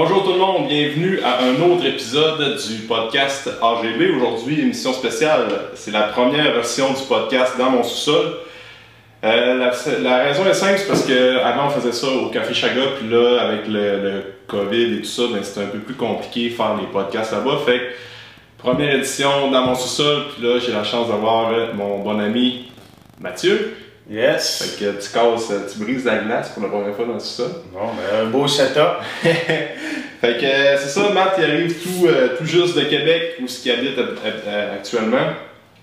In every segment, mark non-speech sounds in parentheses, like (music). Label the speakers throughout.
Speaker 1: Bonjour tout le monde, bienvenue à un autre épisode du podcast AGB. Aujourd'hui, émission spéciale. C'est la première version du podcast dans mon sous-sol. Euh, la, raison est simple, c'est parce que avant on faisait ça au Café Chaga, puis là, avec le, COVID et tout ça, ben, c'était un peu plus compliqué de faire les podcasts là-bas. Fait première édition dans mon sous-sol, puis là, j'ai la chance d'avoir mon bon ami Mathieu.
Speaker 2: Yes.
Speaker 1: Fait que tu casses, tu brises la glace pour la première fois dans le sous-sol.
Speaker 2: Bon, ben, un beau setup. (laughs)
Speaker 1: Fait que euh, c'est ça, Matt, il arrive tout, euh, tout juste de Québec, où ce qu'il habite euh, euh, actuellement.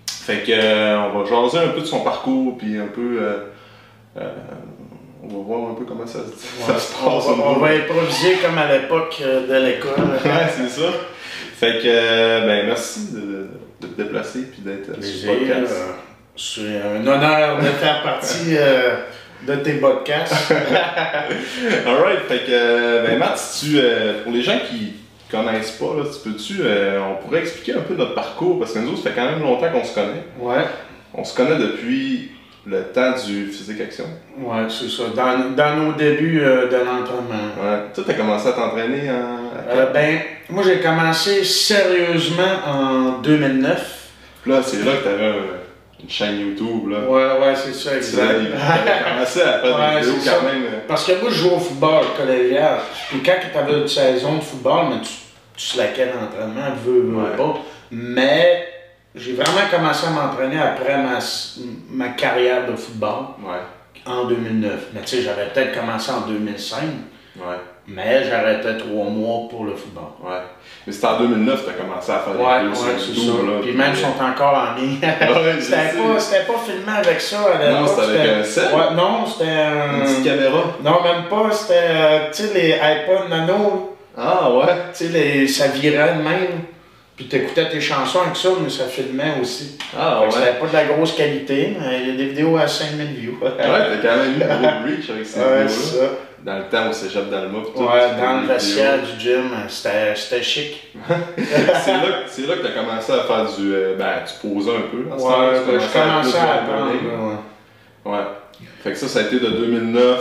Speaker 1: Fait que euh, on va jaser un peu de son parcours, puis un peu. euh, euh, on va voir un peu comment ça, se- (laughs) ça se
Speaker 2: on,
Speaker 1: passe.
Speaker 2: va, on va improviser comme à l'époque euh, de l'école. (laughs)
Speaker 1: Ouais, c'est ça. Fait que, euh, ben, merci de, de- te déplacer, puis d'être euh, sur le podcast.
Speaker 2: euh, C'est un honneur de faire partie euh, de tes podcasts. (laughs)
Speaker 1: Alright, fait que, ben, Matt, si tu, euh, pour les gens qui connaissent pas, là, tu peux-tu, euh, on pourrait expliquer un peu notre parcours, parce que nous autres, ça fait quand même longtemps qu'on se connaît.
Speaker 2: Ouais.
Speaker 1: On se connaît depuis le temps du physique action.
Speaker 2: Ouais, c'est ça. Dans, dans nos débuts euh, de l'entraînement.
Speaker 1: Ouais. Toi, t'as commencé à t'entraîner en.
Speaker 2: Euh, ben, moi j'ai commencé sérieusement en 2009.
Speaker 1: Puis Là, c'est là que t'avais un- une chaîne YouTube, là.
Speaker 2: Ouais, ouais, c'est ça, exact.
Speaker 1: t'avais commencé (laughs) à faire
Speaker 2: Ouais,
Speaker 1: des vidéos quand
Speaker 2: ça.
Speaker 1: même. euh,
Speaker 2: Parce que moi, je jouais au football collégial. Puis quand tu avais une saison de football, mais tu, tu slackais l'entraînement, veux, veux
Speaker 1: Ouais.
Speaker 2: pas. Mais j'ai vraiment commencé à m'entraîner après ma, ma carrière de football
Speaker 1: Ouais,
Speaker 2: en 2009. Mais tu sais, j'avais peut-être commencé en 2005,
Speaker 1: ouais,
Speaker 2: mais j'arrêtais trois mois pour le football.
Speaker 1: ouais. Mais c'était en 2009 que t'as commencé à faire des
Speaker 2: Ouais,
Speaker 1: vidéos
Speaker 2: ouais,
Speaker 1: sur YouTube, là.
Speaker 2: Puis même, ils sont encore en ligne. (laughs)
Speaker 1: Ouais,
Speaker 2: c'était, pas, c'était pas filmé avec ça à.
Speaker 1: Non, c'était avec un?
Speaker 2: Ouais, non, c'était
Speaker 1: Une
Speaker 2: un.
Speaker 1: petite caméra?
Speaker 2: Non, même pas. C'était, euh, tu sais, les iPod Nano.
Speaker 1: Ah, ouais.
Speaker 2: Tu sais, les- ça virait de même. Puis t'écoutais tes chansons avec ça, mais ça filmait aussi.
Speaker 1: Ah,
Speaker 2: Fait
Speaker 1: ouais.
Speaker 2: C'était pas de la grosse qualité, mais il y a des vidéos à 5000 views.
Speaker 1: Ouais, t'as quand même eu un gros (laughs) reach avec ces
Speaker 2: Ouais,
Speaker 1: vidéos-là.
Speaker 2: c'est ça.
Speaker 1: Dans le temps au cégep d'Alma. tout,
Speaker 2: Ouais, dans le vestiaire du gym, c'était c'était chic. (laughs)
Speaker 1: c'est là, que- c'est là que tu as commencé à faire du. euh, ben, tu posais un peu. ce
Speaker 2: Ouais,
Speaker 1: tu
Speaker 2: ben, je
Speaker 1: commençais
Speaker 2: à apprendre. ouais.
Speaker 1: Ouais. Fait que ça, ça a été de 2009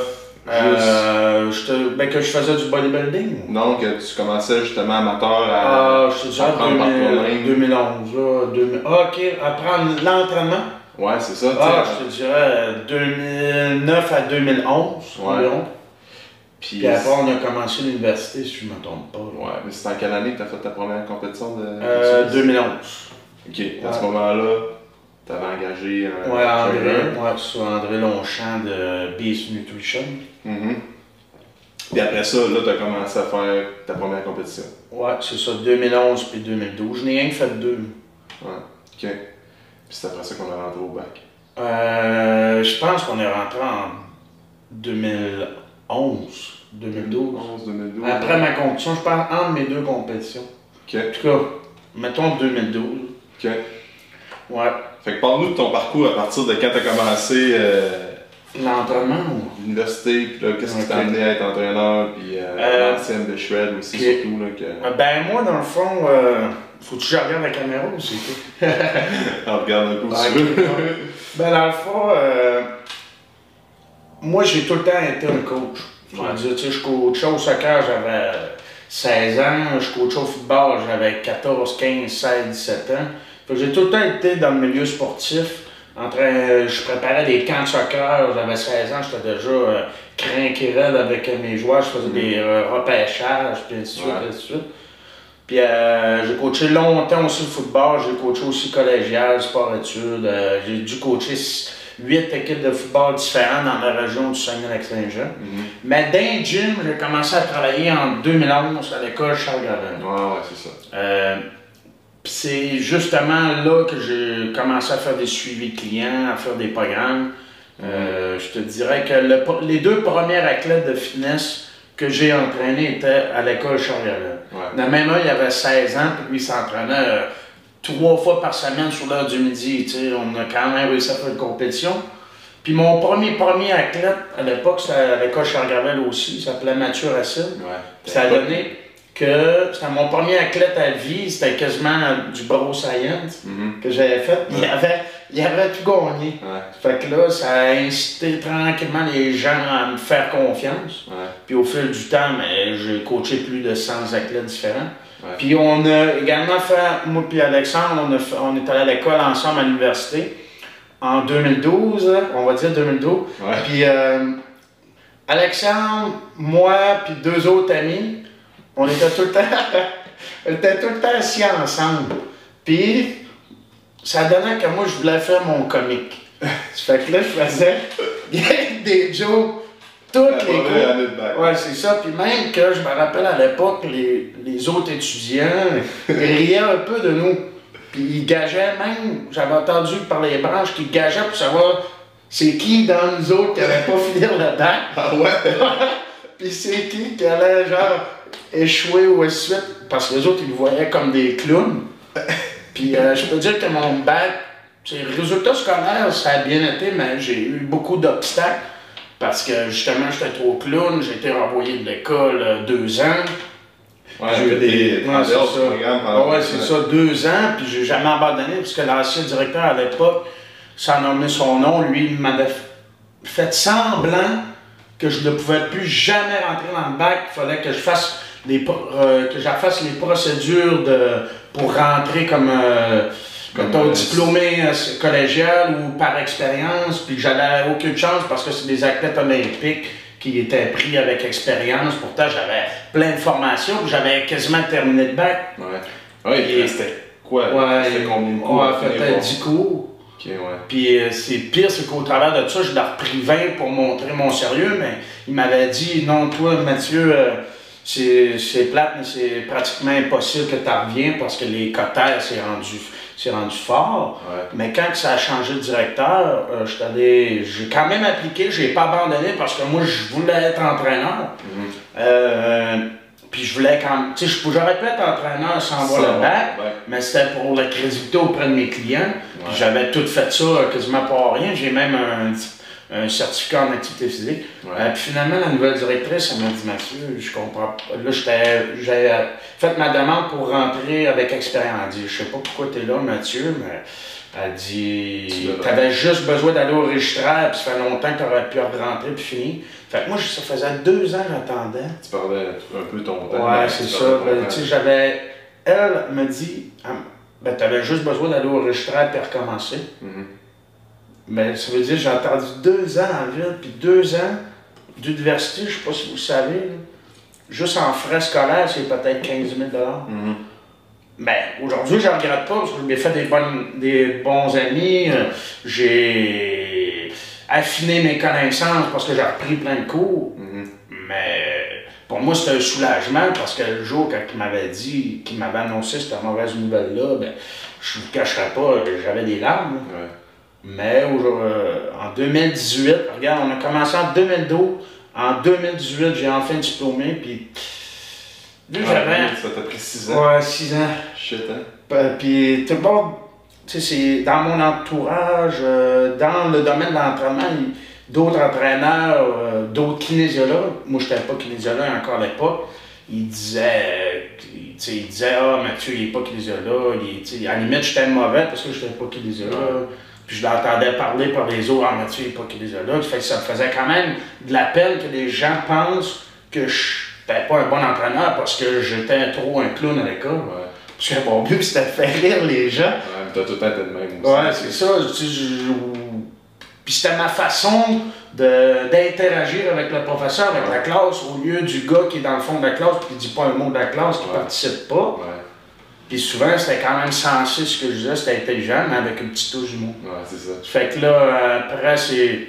Speaker 2: Euh, je te- ben, que je faisais du bodybuilding.
Speaker 1: Non, que tu commençais justement amateur à.
Speaker 2: Ah, je te dirais
Speaker 1: apprendre par
Speaker 2: 2000
Speaker 1: toi-même.
Speaker 2: 2011. Là, 2000 ah, ok, apprendre l'entraînement.
Speaker 1: Ouais, c'est ça.
Speaker 2: Ah, je te dirais 2009 à 2011
Speaker 1: Ouais. Puis,
Speaker 2: Puis après, on a commencé l'université, si je ne me trompe pas. là.
Speaker 1: Ouais, mais c'était en quelle année que tu as fait ta première compétition de.
Speaker 2: Euh,
Speaker 1: de-
Speaker 2: 2011.
Speaker 1: Ok, à ce moment-là, tu avais engagé un.
Speaker 2: Ouais, André, ouais, c'est André Longchamp de Beast Nutrition.
Speaker 1: Mhm. Puis après ça, là, tu as commencé à faire ta première compétition.
Speaker 2: Ouais, c'est ça, 2011 puis 2012. Je n'ai rien que fait deux.
Speaker 1: Ouais, ok. Puis c'est après ça qu'on est rentré au bac.
Speaker 2: Euh, je pense qu'on est rentré en 2011, 2012.
Speaker 1: 11, 2012.
Speaker 2: Après ma compétition, je parle entre mes deux compétitions.
Speaker 1: Ok,
Speaker 2: En tout cas, mettons 2012.
Speaker 1: ok.
Speaker 2: Ouais.
Speaker 1: Fait que parle-nous de ton parcours à partir de quand tu as commencé euh,
Speaker 2: L'entraînement ou?
Speaker 1: l'université, puis là, qu'est-ce qui t'a amené à être entraîneur, puis euh,
Speaker 2: Euh,
Speaker 1: l'ancienne de Shred aussi,
Speaker 2: ok.
Speaker 1: surtout. Là, que...
Speaker 2: Euh, Ben moi, dans le fond, euh, faut que je regarde la caméra ou c'est tout?
Speaker 1: Ah, regarde un
Speaker 2: Ah,
Speaker 1: tu veux.
Speaker 2: Ben dans le fond, euh, moi j'ai tout le temps été un coach. Je
Speaker 1: Ouais.
Speaker 2: dire, tu sais, je coachais au soccer, j'avais 16 ans, je coachais au football, j'avais 14, 15, 16, 17 ans. J'ai tout le temps été dans le milieu sportif. En train, je préparais des camps de soccer, j'avais 16 ans, j'étais déjà euh, crinqué raide avec mes joueurs, je faisais des euh, repêchages, puis ainsi de suite,
Speaker 1: Ouais.
Speaker 2: ainsi de suite. Puis euh, j'ai coaché longtemps aussi le football, j'ai coaché aussi collégial, sport-études. euh, j'ai dû coacher 8 équipes de football différentes dans la région du Saguenay-Lac-Saint-Jean.
Speaker 1: Mhm.
Speaker 2: Mais le gym, j'ai commencé à travailler en 2011 à l'école Charles Gravel.
Speaker 1: Ouais, ouais, c'est ça.
Speaker 2: Euh, c'est justement là que j'ai commencé à faire des suivis clients, à faire des programmes. Euh, je te dirais que le- les deux premières athlètes de fitness que j'ai entraînés étaient à l'école Charles Gravel.
Speaker 1: Ouais.
Speaker 2: Dans même un, il avait 16 ans, puis lui, il s'entraînait euh, trois fois par semaine sur l'heure du midi. On a quand même réussi à faire une compétition. Puis mon premier, premier athlète, à l'époque, c'était à l'école Charles Gravel aussi, il s'appelait Mathieu Racine.
Speaker 1: Ouais.
Speaker 2: Ça a donné que c'était mon premier athlète à vie, c'était quasiment du bro science
Speaker 1: Mhm.
Speaker 2: que j'avais fait. Il, avait, il avait tout gagné.
Speaker 1: Ouais.
Speaker 2: Fait que là, ça a incité tranquillement les gens à me faire confiance.
Speaker 1: Ouais.
Speaker 2: Puis au fil du temps, j'ai coaché plus de 100 athlètes différents.
Speaker 1: Ouais.
Speaker 2: Puis on a également fait, moi puis Alexandre, on, a fait- on est allé à l'école ensemble à l'université en 2012, on va dire 2012.
Speaker 1: Ouais.
Speaker 2: Puis euh, Alexandre, moi, puis deux autres amis, on était tout le temps, (laughs) on était tout le temps assis ensemble. Puis ça donnait que moi, je voulais faire mon comique. (laughs) Fait que là, je faisais des jokes toutes les cours. Ouais, c'est ça. Puis même que je me rappelle à l'époque, les, les autres étudiants (laughs) riaient un peu de nous. Puis ils gageaient même, j'avais entendu par les branches qu'ils gageaient pour savoir c'est qui dans nous autres qui n'avait pas fini le bac. (laughs)
Speaker 1: Ah ouais? (laughs)
Speaker 2: Puis c'est qui qui allait genre échouer ou suite. Parce que les autres, ils le voyaient comme des clowns. Puis euh, je peux dire que mon bac, les résultats scolaires, ça a bien été, mais j'ai eu beaucoup d'obstacles. Parce que justement, j'étais trop clown, j'ai été renvoyé de l'école euh, deux ans.
Speaker 1: Ouais,
Speaker 2: J'ai eu
Speaker 1: des
Speaker 2: des- ouais, c'est ça. Ah ouais, c'est ça, deux ans, puis j'ai jamais abandonné, parce que l'ancien directeur à l'époque, sans nommer son nom, lui, il m'avait fait semblant que je ne pouvais plus jamais rentrer dans le bac, il fallait que je fasse les, pro- euh, que je fasse les procédures de, pour rentrer comme, euh,
Speaker 1: Comme,
Speaker 2: mettons, diplômé euh, collégial ou par expérience, puis que j'avais aucune chance parce que c'est des athlètes olympiques qui étaient pris avec expérience. Pourtant, j'avais plein de formations, puis j'avais quasiment terminé le bac.
Speaker 1: Ouais. Ouais,
Speaker 2: Et-
Speaker 1: et c'était quoi?
Speaker 2: Ouais,
Speaker 1: C'était combien de cours?
Speaker 2: ouais,
Speaker 1: à finir
Speaker 2: peut-être
Speaker 1: pour-
Speaker 2: 10 cours.
Speaker 1: Ok, ouais.
Speaker 2: Puis euh, c'est pire, c'est qu'au travers de ça, je leur repris 20 pour montrer mon sérieux, mais il m'avait dit non, toi, Mathieu, euh, c'est c'est plate, mais c'est pratiquement impossible que tu reviennes parce que les cotères, c'est rendu, c'est rendu fort.
Speaker 1: Ouais.
Speaker 2: Mais quand ça a changé de directeur, euh, allé- j'ai quand même appliqué, j'ai pas abandonné parce que moi, je voulais être entraîneur.
Speaker 1: Mhm.
Speaker 2: Euh, puis je voulais quand même, tu sais, je- j'aurais pu être entraîneur sans avoir le bac.
Speaker 1: ouais.
Speaker 2: Mais c'était pour la crédibilité auprès de mes clients. Puis. J'avais tout fait ça quasiment pour rien. J'ai même un, un certificat en activité physique.
Speaker 1: Ouais.
Speaker 2: Euh, puis finalement, la nouvelle directrice, elle m'a dit Mathieu, je comprends pas. Là, j'ai euh, fait ma demande pour rentrer avec expérience. Elle dit Je sais pas pourquoi tu es là, Mathieu, mais elle dit
Speaker 1: Tu
Speaker 2: avais juste besoin d'aller au registraire, puis ça fait longtemps que tu aurais pu rentrer, puis fini. Fait que moi, ça faisait deux ans que j'attendais.
Speaker 1: Tu parlais un peu ton temps.
Speaker 2: Ouais, c'est ça. Ben, tu sais, j'avais. Elle me dit, ah, ben, tu avais juste besoin d'aller au registraire et recommencer.
Speaker 1: Mhm.
Speaker 2: Mais ça veut dire que j'ai attendu deux ans en ville, puis deux ans d'université, je sais pas si vous le savez, là, juste en frais scolaires, c'est peut-être 15 000
Speaker 1: Mhm.
Speaker 2: Ben, aujourd'hui, je ne regrette pas parce que j'ai fait des, bonnes, des bons amis. euh, j'ai affiné mes connaissances parce que j'ai repris plein de cours.
Speaker 1: Mhm.
Speaker 2: Mais pour moi, c'était un soulagement parce que le jour quand il m'avait dit, qu'il m'avait annoncé cette mauvaise nouvelle-là, ben, je ne vous cacherai pas, j'avais des larmes.
Speaker 1: Ouais.
Speaker 2: Mais euh, en 2018, regarde, on a commencé en 2012. En 2018, j'ai enfin diplômé, puis que j'avais
Speaker 1: Ouais, Ça t'a pris 6 ans.
Speaker 2: ouais, 6 ans.
Speaker 1: Shit, hein?
Speaker 2: Puis tout le monde, tu sais, dans mon entourage, euh, dans le domaine de l'entraînement, d'autres entraîneurs, euh, d'autres kinésiologues, moi je n'étais pas kinésiologue encore à l'époque, ils disaient, ils ah Mathieu, il n'est pas kinésiologue, il, à la limite j'étais mauvais parce que je n'étais pas kinésiologue. Puis je l'entendais parler par les autres, ah Mathieu, n'est pas kinésiologue. Fait que ça me faisait quand même de la peine que les gens pensent que je n'étais pas un bon entraîneur parce que j'étais trop un clown à l'école.
Speaker 1: Ouais.
Speaker 2: Parce que mon but, c'était de faire rire les gens.
Speaker 1: Ouais, t'as tout le temps été de même aussi.
Speaker 2: Ouais, c'est ça. tu sais, je- Puis c'était ma façon d'interagir avec le professeur, avec la classe, au lieu du gars qui est dans le fond de la classe et qui dit pas un mot de la classe, qui
Speaker 1: Ouais.
Speaker 2: participe pas. Puis souvent, c'était quand même sensé ce que je disais, c'était intelligent, mais avec une petite touche d'humour.
Speaker 1: ouais, c'est ça.
Speaker 2: Fait que là, euh, après, c'est.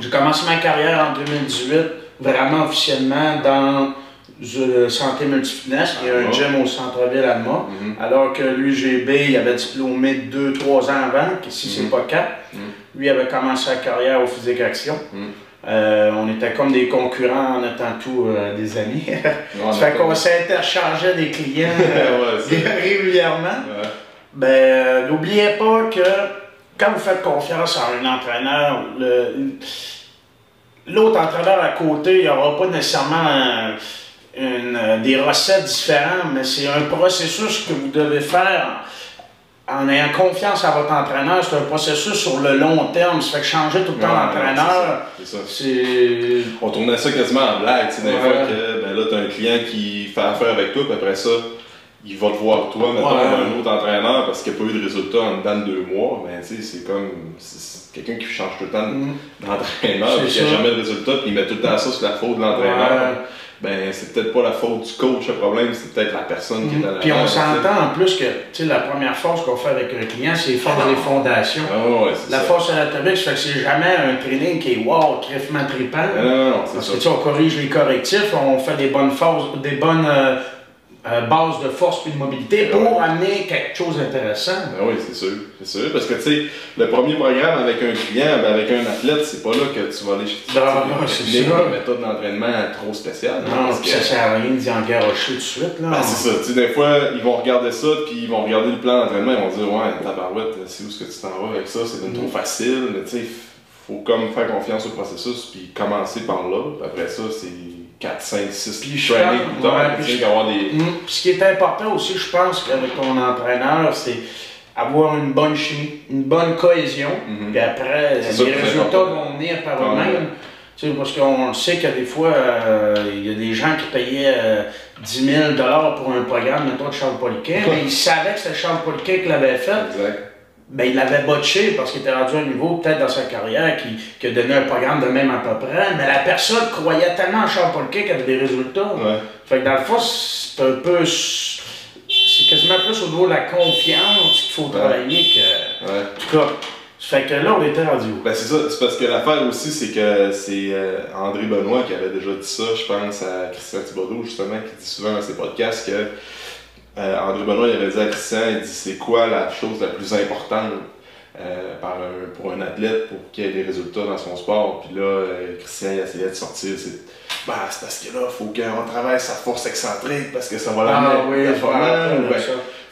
Speaker 2: J'ai commencé ma carrière en 2018, vraiment officiellement dans le Santé Multifitness, qui est un
Speaker 1: Ah.
Speaker 2: gym au centre-ville à Alma.
Speaker 1: Mhm.
Speaker 2: Alors que l'UGB, il avait diplômé 2-3 ans avant, qu'ici c'est
Speaker 1: Mhm.
Speaker 2: pas 4.
Speaker 1: Mhm.
Speaker 2: Lui avait commencé sa carrière au Physique Action. Euh, on était comme des concurrents en étant tous euh, des amis. (laughs) Ça fait qu'on s'interchangeait des clients (laughs) euh,
Speaker 1: Ouais, (laughs)
Speaker 2: régulièrement.
Speaker 1: Ouais.
Speaker 2: Ben, n'oubliez pas que quand vous faites confiance à un entraîneur, l'autre entraîneur à côté, il n'aura pas nécessairement une, des recettes différentes, mais c'est un processus que vous devez faire en ayant confiance à votre entraîneur, c'est un processus sur le long terme. Ça fait que changer tout le temps d'entraîneur, c'est
Speaker 1: On tournait ça quasiment en blague. Tu sais, fois que ben là, tu as un client qui fait affaire avec toi, puis après ça, il va te voir toi, mettons, un autre entraîneur parce qu'il n'y a pas eu de résultat en dedans de deux mois. Ben, tu sais, c'est comme quelqu'un qui change tout le temps mm. d'entraîneur, qui n'a jamais de résultat, puis il met tout le temps ça sur la faute de l'entraîneur ben c'est peut-être pas la faute du coach le problème, c'est peut-être la personne qui est à la
Speaker 2: Puis on s'entend en plus que tu sais, la première force qu'on fait avec un client, c'est force des fondations.
Speaker 1: Ah ouais,
Speaker 2: la force anatomique, ça fait que c'est jamais un training qui est wow, crèvement trippant.
Speaker 1: Non, non, non,
Speaker 2: Parce que tu on corrige les correctifs, on fait des bonnes forces, des bonnes. Euh, euh, base de force et de mobilité pour amener quelque chose d'intéressant.
Speaker 1: Ben oui, c'est sûr. C'est sûr. Parce que, tu sais, le premier programme avec un client, ben avec un athlète, c'est pas là que tu vas aller chercher
Speaker 2: non, c'est une
Speaker 1: méthode d'entraînement trop spéciale.
Speaker 2: Non, ça que... ça sert à rien d'y engarocher tout de suite. Là.
Speaker 1: Ben, c'est ça. Tu sais, des fois, ils vont regarder ça, puis ils vont regarder le plan d'entraînement, ils vont dire, ouais, tabarouette, c'est où est-ce que tu t'en vas avec ça, c'est mm. trop facile. Mais, tu sais, faut comme faire confiance au processus, puis commencer par là. Après ça, c'est 4, 5, 6 puis je training plus tard, des...
Speaker 2: Mm, ce qui est important aussi, je pense, qu'avec ton entraîneur, c'est avoir une bonne chimie, une bonne cohésion, mm-hmm. puis après, les résultats vont venir par eux-mêmes. Tu sais, parce qu'on sait que des fois, euh, il y a des gens qui payaient 10 euh, 000 pour un programme, mettons, de Charles Poliquin, mais ils savaient que c'était Charles Poliquin qui l'avait fait.
Speaker 1: Exact
Speaker 2: ben, il l'avait botché parce qu'il était rendu à un niveau, peut-être dans sa carrière, qui, qui, a donné un programme de même à peu près, mais la personne croyait tellement en Charles Paul qu'il avait des résultats. Fait que dans le fond, c'est un peu. C'est quasiment plus au niveau de la confiance qu'il faut travailler que.
Speaker 1: Ouais.
Speaker 2: En tout cas. Fait que là, on était rendu
Speaker 1: Ben, c'est ça. C'est parce que l'affaire aussi, c'est que c'est euh, André Benoît qui avait déjà dit ça, je pense, à Christian Thibodeau, justement, qui dit souvent dans ses podcasts que euh, André Benoît il avait dit à Christian, il dit c'est quoi la chose la plus importante euh, pour un athlète pour qu'il ait des résultats dans son sport? Puis là, euh, Christian il essayait de sortir, c'est bah, parce que là, il faut qu'on travaille sa force excentrique parce que ça va l'amener
Speaker 2: ah, oui,
Speaker 1: ben,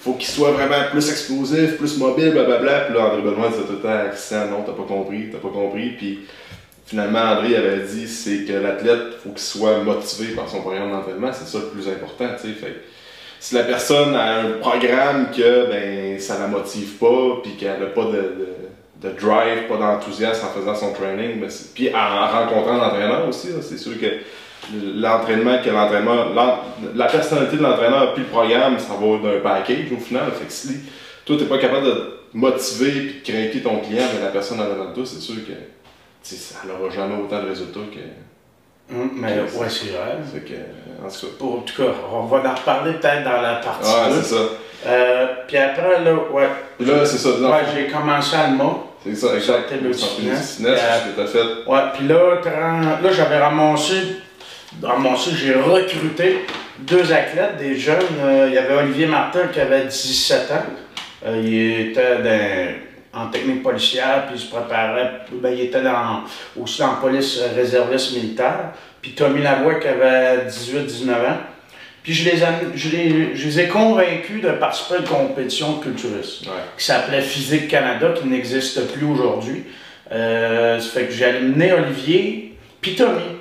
Speaker 1: faut qu'il soit vraiment plus explosif, plus mobile, blablabla. Puis là, André Benoît disait tout le temps à Christian, non, t'as pas compris, t'as pas compris. Puis finalement, André avait dit, c'est que l'athlète, faut qu'il soit motivé par son programme d'entraînement, c'est ça le plus important, tu sais. Si la personne a un programme que ben ça la motive pas, puis qu'elle n'a pas de, de, drive, pas d'enthousiasme en faisant son training, ben puis en rencontrant l'entraîneur aussi, c'est sûr que l'entraînement que l'entraîneur, la personnalité de l'entraîneur puis le programme, ça va d'un package au final. Fait que si toi t'es pas capable de motiver puis de craquer ton client, mais la personne en avant de toi, c'est sûr que ça n'aura jamais autant de résultats que
Speaker 2: Hum, mais ouais, c'est vrai.
Speaker 1: que, en, tout cas.
Speaker 2: Pour, en tout cas, on va en reparler peut-être dans la partie.
Speaker 1: Ouais, c'est ça.
Speaker 2: Euh, puis après, là, ouais.
Speaker 1: là, c'est ça.
Speaker 2: Ouais, j'ai commencé à le mot.
Speaker 1: C'est ça, exact.
Speaker 2: le
Speaker 1: fitness. que t'as fait.
Speaker 2: Ouais, puis là, là j'avais ramassé, ramassé, j'ai recruté deux athlètes, des jeunes. Euh, il y avait Olivier Martin qui avait 17 ans. Euh, il était dans en technique policière, puis il se préparait, ben, il était dans, aussi en police réserviste militaire. Puis Tommy Lavoie qui avait 18-19 ans. Puis je les, ai, je, les, je les ai convaincus de participer à une compétition de culturiste qui s'appelait Physique Canada, qui n'existe plus aujourd'hui. Euh, ça fait que j'ai amené Olivier, puis Tommy.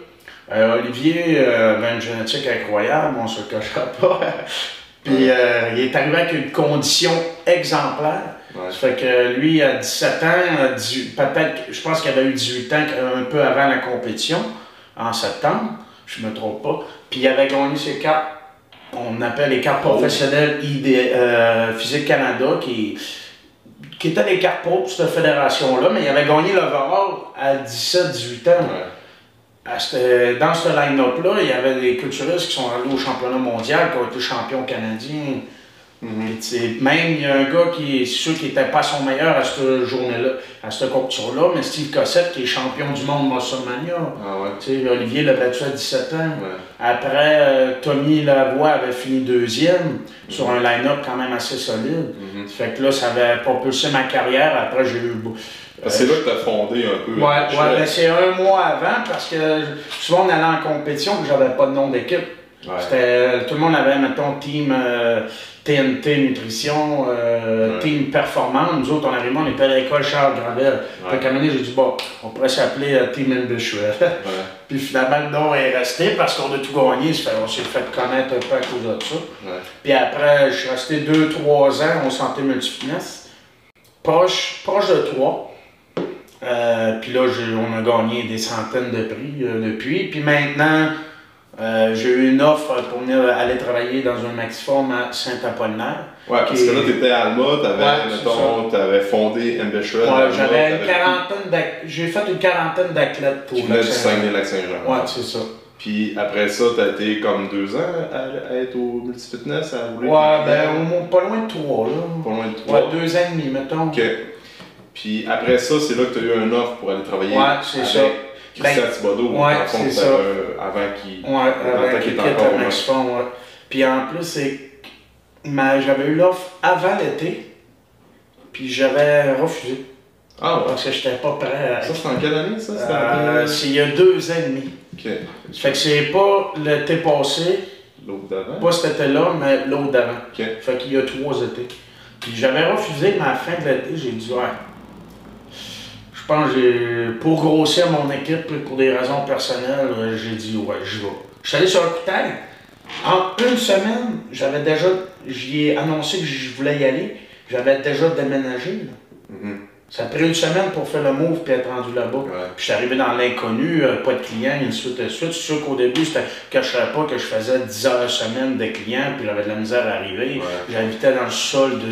Speaker 2: Euh, Olivier euh, avait une génétique incroyable, on se le cachera pas. (laughs) puis euh, il est arrivé avec une condition exemplaire. Ça fait que lui, à 17 ans, peut-être, je pense qu'il avait eu 18 ans un peu avant la compétition, en septembre, je ne me trompe pas. Puis il avait gagné ses cartes, on appelle les cartes oh. professionnelles ID, euh, Physique Canada, qui, qui étaient des cartes pour cette fédération-là, mais il avait gagné l'overall à 17-18 ans. dans ce line-up-là, il y avait des culturistes qui sont allés au championnat mondial, qui ont été champions canadiens. Même, il y a un gars qui est sûr qu'il n'était pas son meilleur à cette journée-là, à cette compétition-là, mais Steve Cossette, qui est champion du monde Mosselmania.
Speaker 1: Ah ouais.
Speaker 2: Olivier l'a battu à 17 ans. Après, euh, Tommy Lavoie avait fini deuxième sur un line-up quand même assez solide.
Speaker 1: Mhm.
Speaker 2: Fait que là, ça avait propulsé ma carrière. Après, j'ai eu.
Speaker 1: c'est là que tu as fondé un peu.
Speaker 2: Ouais, ouais ben, c'est un mois avant parce que souvent on allait en compétition et j'avais pas de nom d'équipe. Tout le monde avait, mettons, team. Euh, TNT Nutrition, euh, Team Performance. Nous autres, on arrivait, on était à l'école Charles Gravel. Ouais. Fait qu'à un moment j'ai dit, bon, on pourrait s'appeler euh, Team Ambition. (laughs) Puis finalement, le nom est resté parce qu'on a tout gagné. Fait- On s'est fait connaître un peu à cause de ça.
Speaker 1: Ouais.
Speaker 2: Puis après, je suis resté 2-3 ans au Santé Multifitness. Proche, proche de 3. puis là, on a gagné des centaines de prix euh, depuis. Puis maintenant, euh, j'ai eu une offre pour venir aller travailler dans un maxiform à Saint-Apollinaire.
Speaker 1: Ouais, parce que là, t'étais à Alma, t'avais,
Speaker 2: Ouais, c'est
Speaker 1: mettons, t'avais fondé Ambition.
Speaker 2: Ouais, j'avais une quarantaine J'ai fait une quarantaine d'athlètes pour
Speaker 1: Qui venait du
Speaker 2: Lac-Saint-Jean.
Speaker 1: Saguenay-Lac-Saint-Jean.
Speaker 2: Ouais, c'est ça.
Speaker 1: Puis après ça, t'as été comme deux ans à, à être au multifitness, à rouler.
Speaker 2: Ouais, ben
Speaker 1: clients.
Speaker 2: au moins pas loin de 3 là.
Speaker 1: Pas loin de trois.
Speaker 2: Ouais, deux ans et demi, mettons.
Speaker 1: Ok. Puis après ça, c'est là que tu as eu un offre pour aller travailler
Speaker 2: Ouais,
Speaker 1: avec
Speaker 2: c'est ça.
Speaker 1: Christian
Speaker 2: Ben,
Speaker 1: Thibodeau.
Speaker 2: ouais,
Speaker 1: dans le fond,
Speaker 2: c'est
Speaker 1: t'avais
Speaker 2: ça.
Speaker 1: Avant qu'il.
Speaker 2: Ouais, avec
Speaker 1: qu'il était encore
Speaker 2: ouais. Puis en plus, c'est. J'avais eu l'offre avant l'été, puis j'avais refusé.
Speaker 1: Ah ouais.
Speaker 2: Parce que j'étais pas prêt à.
Speaker 1: Ça, c'était en quelle année ça? C'était
Speaker 2: Euh, c'est il y a deux ans et demi.
Speaker 1: Ok.
Speaker 2: Fait que c'est pas l'été passé,
Speaker 1: L'autre d'avant?
Speaker 2: pas cet été-là, mais l'autre d'avant.
Speaker 1: Ok.
Speaker 2: Fait qu'il y a trois étés. Puis j'avais refusé, mais à la fin de l'été, j'ai dit ouais. Je pense que. Pour grossir mon équipe, pour des raisons personnelles, euh, j'ai dit ouais, je vais. Je suis allé sur un. En une semaine, j'avais déjà. J'y ai annoncé que je voulais y aller. J'avais déjà déménagé. là.
Speaker 1: Mhm.
Speaker 2: Ça a pris une semaine pour faire le move puis être rendu là-bas.
Speaker 1: Ouais.
Speaker 2: Puis je suis arrivé dans l'inconnu, euh, pas de clients, une suite de suite. C'est sûr qu'au début, c'était que je savais pas que je faisais 10 heures semaine de clients, puis j'avais de la misère à arriver.
Speaker 1: Ouais.
Speaker 2: J'habitais dans le sol de,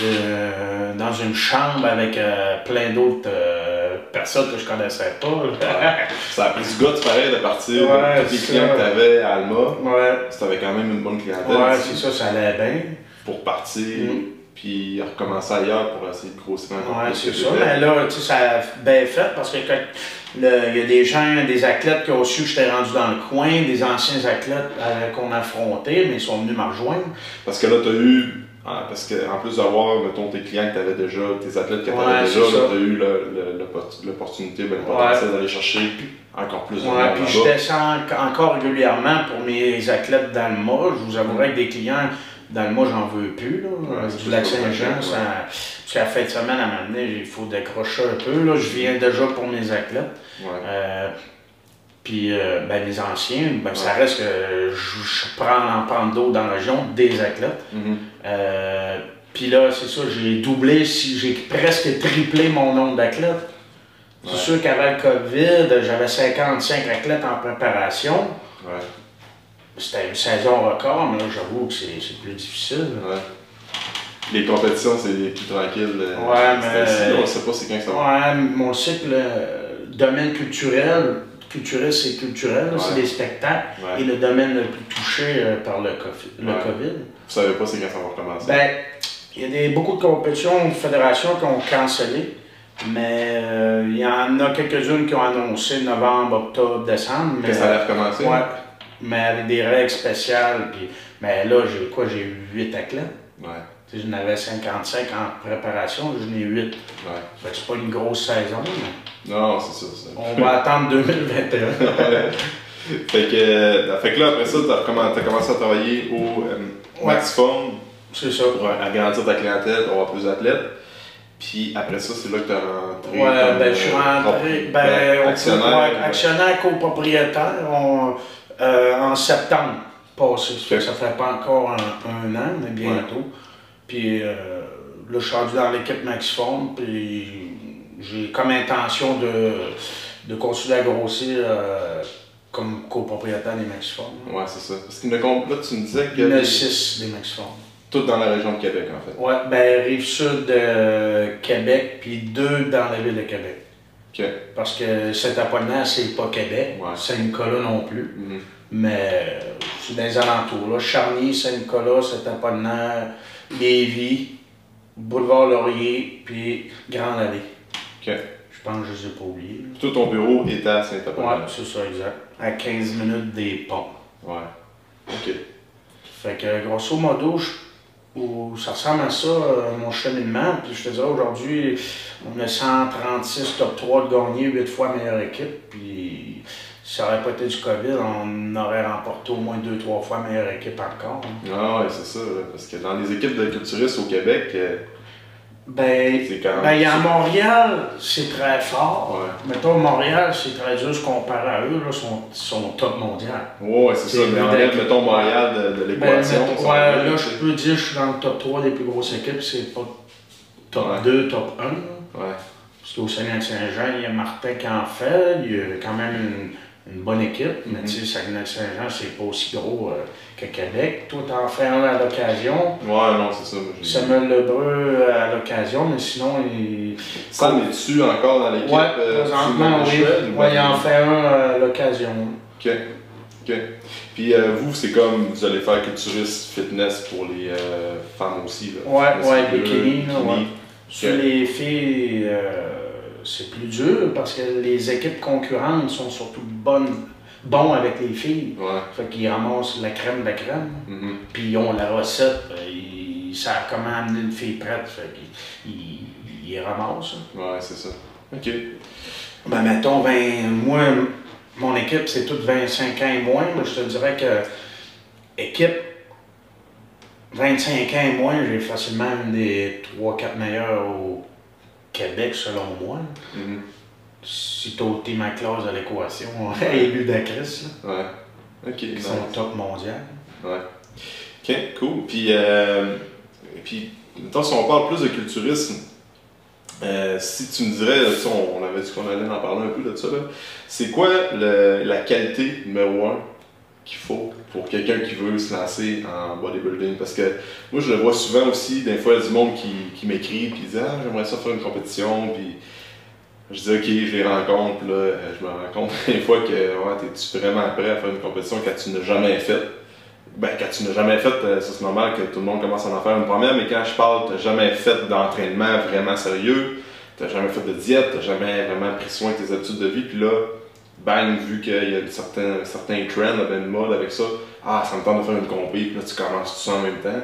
Speaker 2: de- dans une chambre avec euh, plein d'autres euh, personnes que je connaissais pas. (laughs)
Speaker 1: Ça a pris du gars, pareil, de partir. Tous les clients que t'avais à Alma.
Speaker 2: ouais,
Speaker 1: t'avais quand même une bonne clientèle.
Speaker 2: ouais,
Speaker 1: tu
Speaker 2: c'est ça, ça allait bien.
Speaker 1: Pour partir,
Speaker 2: Mm.
Speaker 1: Puis recommencer ailleurs pour essayer de grossir encore
Speaker 2: Ouais,
Speaker 1: plus
Speaker 2: c'est ça. Mais là, tu sais, ça a bien fait parce que quand le- il y a des gens, des athlètes qui ont su que j'étais rendu dans le coin, des anciens athlètes euh, qu'on affrontait, mais ils sont venus me rejoindre.
Speaker 1: Parce que là, tu as eu, ah, parce que en plus d'avoir, mettons, tes clients que tu avais déjà, tes athlètes que tu
Speaker 2: Ouais,
Speaker 1: avais déjà,
Speaker 2: c'est ça.
Speaker 1: tu as eu le- le- l'oppor- l'opportunité, ben, le
Speaker 2: Ouais.
Speaker 1: potentiel d'aller chercher encore plus de
Speaker 2: Ouais, puis je descends en- encore régulièrement pour mes athlètes d'Alma. Je vous avouerai que des clients d'Alma, j'en veux plus. Là.
Speaker 1: Ouais,
Speaker 2: du
Speaker 1: c'est
Speaker 2: lac Saint-Jean, qu'à la fin de semaine, à un moment donné, il faut décrocher un peu. Là. Je viens déjà pour mes athlètes.
Speaker 1: Ouais.
Speaker 2: Euh, puis euh, ben, les anciens, ben, ça reste que je, je prends en d'autres dans la région, des athlètes.
Speaker 1: Mhm.
Speaker 2: Euh, puis là, c'est ça, j'ai doublé, j'ai presque triplé mon nombre d'athlètes. C'est sûr qu'avant le COVID, j'avais 55 athlètes en préparation. C'était une saison record, mais là, j'avoue que c'est c'est plus difficile.
Speaker 1: Ouais. Les compétitions, c'est plus tranquille. euh,
Speaker 2: Ouais, mais-
Speaker 1: On sait pas c'est quand que ça va.
Speaker 2: Ouais, mon cycle, euh, domaine culturel, culturel, c'est culturel, c'est des spectacles.
Speaker 1: Ouais.
Speaker 2: Et le domaine le plus touché euh, par le, COVID, le
Speaker 1: Ouais.
Speaker 2: COVID.
Speaker 1: Vous savez pas c'est quand ça va recommencer.
Speaker 2: Ben, il y a des, beaucoup de compétitions, de fédérations qui ont cancellé, mais euh, il y en a quelques-unes qui ont annoncé novembre, octobre, décembre. Mais,
Speaker 1: que ça allait recommencer.
Speaker 2: ouais, mais avec des règles spéciales. Puis, mais là, j'ai quoi J'ai 8 athlètes.
Speaker 1: Ouais.
Speaker 2: Tu sais, J'en avais 55 en préparation, j'en ai 8.
Speaker 1: Ouais.
Speaker 2: Fait que c'est pas une grosse saison, mais
Speaker 1: Non, c'est ça.
Speaker 2: on va attendre 2021. (laughs)
Speaker 1: fait, que, euh, fait que là, après ça, tu as, commencé à travailler au euh. Maximum
Speaker 2: c'est ça.
Speaker 1: pour agrandir ta clientèle, pour avoir plus d'athlètes. Puis après ça, c'est là que tu as rentré.
Speaker 2: Ouais, ben, je suis
Speaker 1: euh,
Speaker 2: rentré. Ben, on-
Speaker 1: actionnaire.
Speaker 2: actionnaire copropriétaire on- euh, en septembre passé. Que Ça fait pas encore un, un an, mais bientôt. Puis euh, là, je suis rendu dans l'équipe Maxiform, puis j'ai comme intention de, de continuer à grossir euh, comme copropriétaire des Maxiform.
Speaker 1: Ouais, c'est ça. Parce là, tu me disais
Speaker 2: Il y en a
Speaker 1: que
Speaker 2: six des Maxiform.
Speaker 1: tout dans la région de Québec, en fait.
Speaker 2: Ouais, ben rive sud de Québec, puis deux dans la ville de Québec. Parce que Saint-Apollinaire, c'est pas Québec.
Speaker 1: Ouais.
Speaker 2: Saint-Nicolas non plus.
Speaker 1: Mhm.
Speaker 2: Mais euh, c'est les alentours. Là. Charny, Saint-Nicolas, Saint-Apollinaire, Lévis, Boulevard Laurier, puis Grande-Allée.
Speaker 1: Ok.
Speaker 2: Je pense que je ne les ai pas oubliés.
Speaker 1: Tout ton bureau était à Saint-Apollinaire.
Speaker 2: c'est ça, exact. À 15 minutes des ponts.
Speaker 1: Ouais. Ok.
Speaker 2: Fait que grosso modo, je- ça ressemble à ça, euh, mon cheminement. Puis je te dirais, aujourd'hui, on a 136 top 3 de gagner, 8 fois meilleure équipe. Puis si ça n'aurait pas été du COVID, on aurait remporté au moins 2-3 fois meilleure équipe encore.
Speaker 1: Ah ouais, c'est ça. Parce que dans les équipes de culturistes au Québec,
Speaker 2: Ben, ben, à Montréal, c'est très fort.
Speaker 1: Ouais.
Speaker 2: Mettons, Montréal, c'est très dur comparé à eux, là, sont, sont top mondial.
Speaker 1: Ouais, c'est ça. Mais enlève, mettons, Montréal de, de
Speaker 2: Ben,
Speaker 1: l'équation.
Speaker 2: mettons, ouais, là, je peux dire que je suis dans le top 3 des plus grosses équipes, c'est pas top
Speaker 1: Ouais.
Speaker 2: 2, top 1. là.
Speaker 1: Ouais.
Speaker 2: Parce qu'au Saguenay-Saint-Jean, il y a Martin qui en fait, il y a quand même une, une bonne équipe, mais
Speaker 1: Mhm.
Speaker 2: tu sais, Saguenay-Saint-Jean, c'est pas aussi gros euh, que Québec. Toi, t'en fais un à l'occasion.
Speaker 1: Ouais, non, c'est ça.
Speaker 2: Samuel Lebreu à l'occasion, mais sinon, il.
Speaker 1: Sam est-tu encore dans l'équipe?
Speaker 2: Ouais,
Speaker 1: euh,
Speaker 2: présentement, oui.
Speaker 1: Manuel?
Speaker 2: Ouais, il en fait un à l'occasion.
Speaker 1: Ok. Ok. Puis euh, vous, c'est comme vous allez faire culturiste fitness pour les euh, femmes aussi. Là.
Speaker 2: Ouais, ouais, bikini, là, ouais. Sur les filles, c'est plus dur parce que les équipes concurrentes sont surtout bonnes, bons avec les filles.
Speaker 1: Ouais.
Speaker 2: Fait qu'ils ramassent la crème de la crème.
Speaker 1: Mhm.
Speaker 2: Puis ils ont la recette, euh, ils savent comment amener une fille prête. Fait qu'ils ils, ramassent.
Speaker 1: Ouais, c'est ça. Ok.
Speaker 2: Ben, mettons, 20, moi, mon équipe, c'est toute 25 ans et moins. mais je te dirais que équipe 25 ans et moins, j'ai facilement une des 3-4 meilleures au Québec, selon moi.
Speaker 1: Mhm.
Speaker 2: Si t'as ôté ma classe de l'équation, élu d'Acris,
Speaker 1: Ouais. Ok.
Speaker 2: qui
Speaker 1: nice.
Speaker 2: sont top mondial.
Speaker 1: Ouais. Ok, cool. Puis, euh, puis mettons, si on parle plus de culturisme, euh, si tu me dirais, on, on avait dit qu'on allait en parler un peu de ça, c'est quoi le- la qualité numéro un? Qu'il faut pour quelqu'un qui veut se lancer en bodybuilding? Parce que moi, je le vois souvent aussi, des fois, il y a du monde qui, qui m'écrit, puis dit Ah, j'aimerais ça faire une compétition, puis je dis ok, je les rencontre, là, euh, je me rends compte (laughs) des fois que ouais, t'es-tu vraiment prêt à faire une compétition quand tu n'as jamais fait? Ben, quand tu n'as jamais fait, euh, ça c'est normal que tout le monde commence à en faire une première, mais quand je parle, t'as jamais fait d'entraînement vraiment sérieux, t'as jamais fait de diète, t'as jamais vraiment pris soin de tes habitudes de vie, puis là, bang, vu qu'il y a un certain, un certain trend, ben, une mode avec ça, ah, ça me tente de faire une compé, puis là, tu commences tout ça en même temps.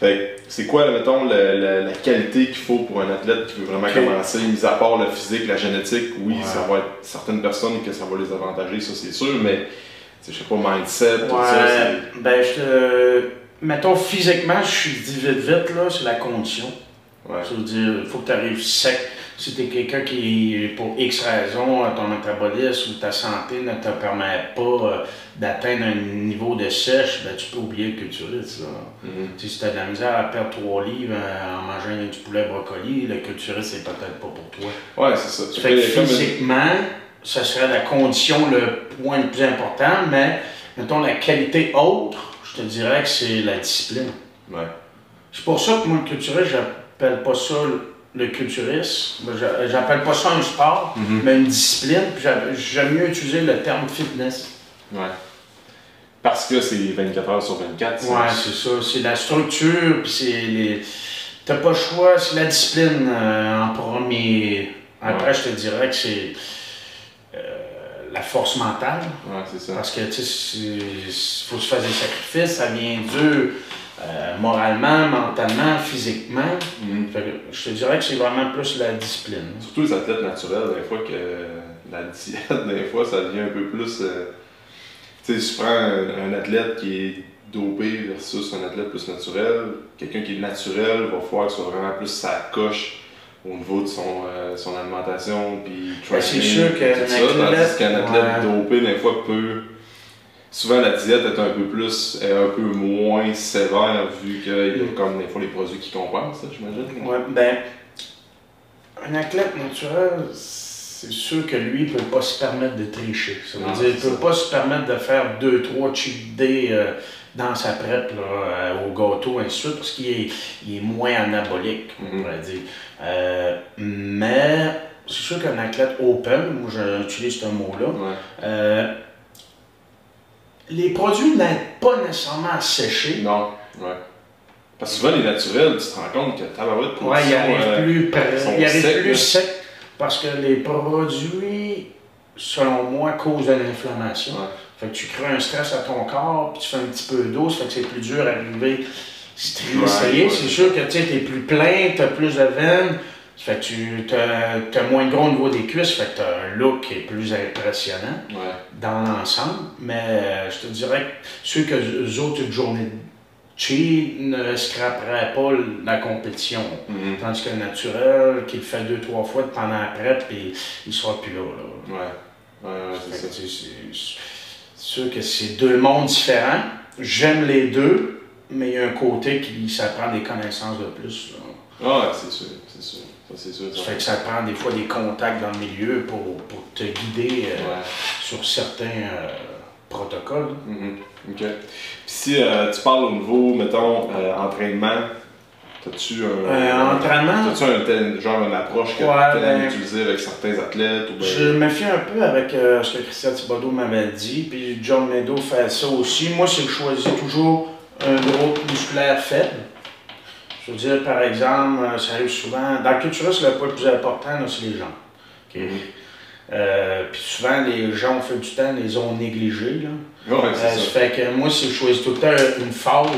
Speaker 1: Fait c'est quoi, mettons, le- le- la qualité qu'il faut pour un athlète qui veut vraiment commencer, mis à part le physique, la génétique, oui,
Speaker 2: Ouais.
Speaker 1: ça va être certaines personnes que ça va les avantager, ça c'est sûr, mais, je sais pas, mindset, tout ça,
Speaker 2: Ouais,
Speaker 1: c'est...
Speaker 2: ben je te. Mettons physiquement, je suis dit vite vite, là, c'est la condition.
Speaker 1: Ouais.
Speaker 2: Ça veut dire, il faut que tu arrives sec. Si tu es quelqu'un qui, pour X raison, ton métabolisme ou ta santé ne te permet pas euh, d'atteindre un niveau de sèche, ben, tu peux oublier le culturiste. Là.
Speaker 1: Mhm.
Speaker 2: Si tu as de la misère à perdre 3 livres euh, en mangeant du poulet brocoli, le culturiste, c'est peut-être pas pour toi.
Speaker 1: Ouais, c'est ça.
Speaker 2: Fait que physiquement, ce serait la condition le point le plus important, mais mettons la qualité autre, je te dirais que c'est la discipline.
Speaker 1: Ouais.
Speaker 2: C'est pour ça que moi, le culturiste, j'appelle pas ça le- culturisme. J'a- J'appelle pas ça un sport,
Speaker 1: Mhm.
Speaker 2: mais une discipline. Puis J'aime mieux utiliser le terme fitness.
Speaker 1: Ouais. Parce que c'est 24 heures sur 24. ça.
Speaker 2: Ouais, c'est ça. C'est la structure, puis c'est les. T'as pas le choix, c'est la discipline euh, en premier. Après,
Speaker 1: Ouais.
Speaker 2: je te dirais que c'est euh, la force mentale.
Speaker 1: Ouais, c'est ça.
Speaker 2: Parce que, tu sais, il faut se faire des sacrifices, ça vient dur euh, moralement, mentalement, physiquement. Fait que je te dirais que c'est vraiment plus la discipline.
Speaker 1: Surtout les athlètes naturels, des fois que la diète, (laughs) des fois, ça devient un peu plus. euh, tu sais, si tu prends un, un athlète qui est dopé versus un athlète plus naturel, quelqu'un qui est naturel va falloir que ce soit vraiment plus sa coche au niveau de son, euh, son alimentation, puis
Speaker 2: Ben, c'est
Speaker 1: training,
Speaker 2: sûr qu'un athlète-
Speaker 1: athlète
Speaker 2: ouais.
Speaker 1: dopé, des fois, peut. Souvent, la diète est un peu plus, est un peu moins sévère vu qu'il y a comme des fois les produits qui compensent, ça, j'imagine.
Speaker 2: Ouais, ben, un athlète naturel, c'est sûr que lui, il peut pas se permettre de tricher. Ça veut
Speaker 1: Non,
Speaker 2: dire, il peut
Speaker 1: ça.
Speaker 2: pas se permettre de faire deux, trois cheat days euh, dans sa prep, là, euh, au gâteau, ainsi de suite, parce qu'il est, il est moins anabolique, on
Speaker 1: Mhm.
Speaker 2: pourrait dire. Euh, mais c'est sûr qu'un athlète open, moi j'utilise ce mot-là,
Speaker 1: Ouais.
Speaker 2: euh, les produits n'aident pas nécessairement à sécher.
Speaker 1: Non, ouais. Parce que souvent, les naturels, tu te rends compte que tabarouette,
Speaker 2: Ouais, il arrive
Speaker 1: euh,
Speaker 2: plus, près-
Speaker 1: sont
Speaker 2: il arrive
Speaker 1: secs,
Speaker 2: plus sec parce que les produits, selon moi, causent de l'inflammation.
Speaker 1: Ouais.
Speaker 2: Fait que tu crées un stress à ton corps, puis tu fais un petit peu d'eau, ça fait que c'est plus dur à arriver strié.
Speaker 1: ouais.
Speaker 2: C'est sûr que tu es plus plein, tu as plus de veines, ça fait que tu as, moins gros au niveau des cuisses, ça fait que tu as un look qui est plus impressionnant
Speaker 1: Ouais.
Speaker 2: dans l'ensemble. Mais euh, je te dirais que ceux que eux autres, une journée Chi ne scraperait pas la compétition.
Speaker 1: Mhm.
Speaker 2: Tandis que le naturel, qu'il fait deux, trois fois pendant après, puis il sera plus là. là.
Speaker 1: Ouais. Ouais, c'est
Speaker 2: sûr que c'est deux mondes différents. J'aime les deux, mais il y a un côté qui ça prend des connaissances de plus. là.
Speaker 1: Ah, ouais, c'est sûr, c'est sûr. Ça, sûr.
Speaker 2: Fait que ça prend des fois des contacts dans le milieu pour, pour te guider euh,
Speaker 1: Ouais.
Speaker 2: sur certains euh, protocoles.
Speaker 1: Mhm. OK. Puis si euh, tu parles au niveau, mettons, entraînement, as-tu un.
Speaker 2: Entraînement,
Speaker 1: As-tu un genre une approche que
Speaker 2: Ouais,
Speaker 1: tu aimes
Speaker 2: ben,
Speaker 1: utiliser avec certains athlètes ou ben-
Speaker 2: Je me fie un peu avec ce que Christian Thibodeau m'avait dit, puis John Meadow fait ça aussi. Moi, c'est que je choisis toujours un groupe musculaire faible. Je veux dire, par exemple, euh, ça arrive souvent. Dans le culturisme, le poids le plus important, c'est les. OK?
Speaker 1: Mhm.
Speaker 2: Euh, puis souvent, les gens, au fil du temps, les ont négligés. Là.
Speaker 1: Ouais,
Speaker 2: Euh, ça
Speaker 1: ça.
Speaker 2: fait que moi, si je choisis tout le temps une phase,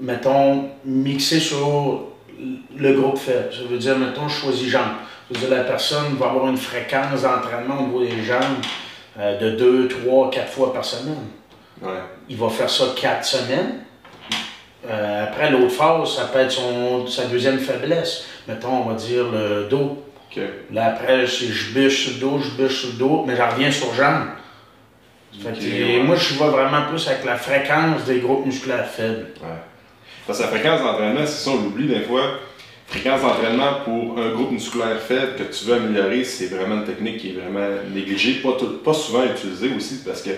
Speaker 2: mettons, mixée sur le groupe fait. Ça veut dire, mettons, je choisis jambes. Ça veut dire, la personne va avoir une fréquence d'entraînement au niveau des jambes euh, de 2, 3, 4 fois par semaine.
Speaker 1: Ouais.
Speaker 2: Il va faire ça 4 semaines. Euh, après, l'autre phase, ça peut être son, sa deuxième faiblesse. Mettons, on va dire le dos. Là, après, je bûche sur le dos, je bûche sur le dos, mais j'en reviens sur. Fait que,
Speaker 1: ouais.
Speaker 2: Moi, je vais vraiment plus avec la fréquence des groupes musculaires faibles.
Speaker 1: Ouais. Parce que la fréquence d'entraînement, c'est ça, on l'oublie des fois. Fréquence d'entraînement pour un groupe musculaire faible que tu veux améliorer, c'est vraiment une technique qui est vraiment négligée, pas, tout- pas souvent utilisée aussi, parce que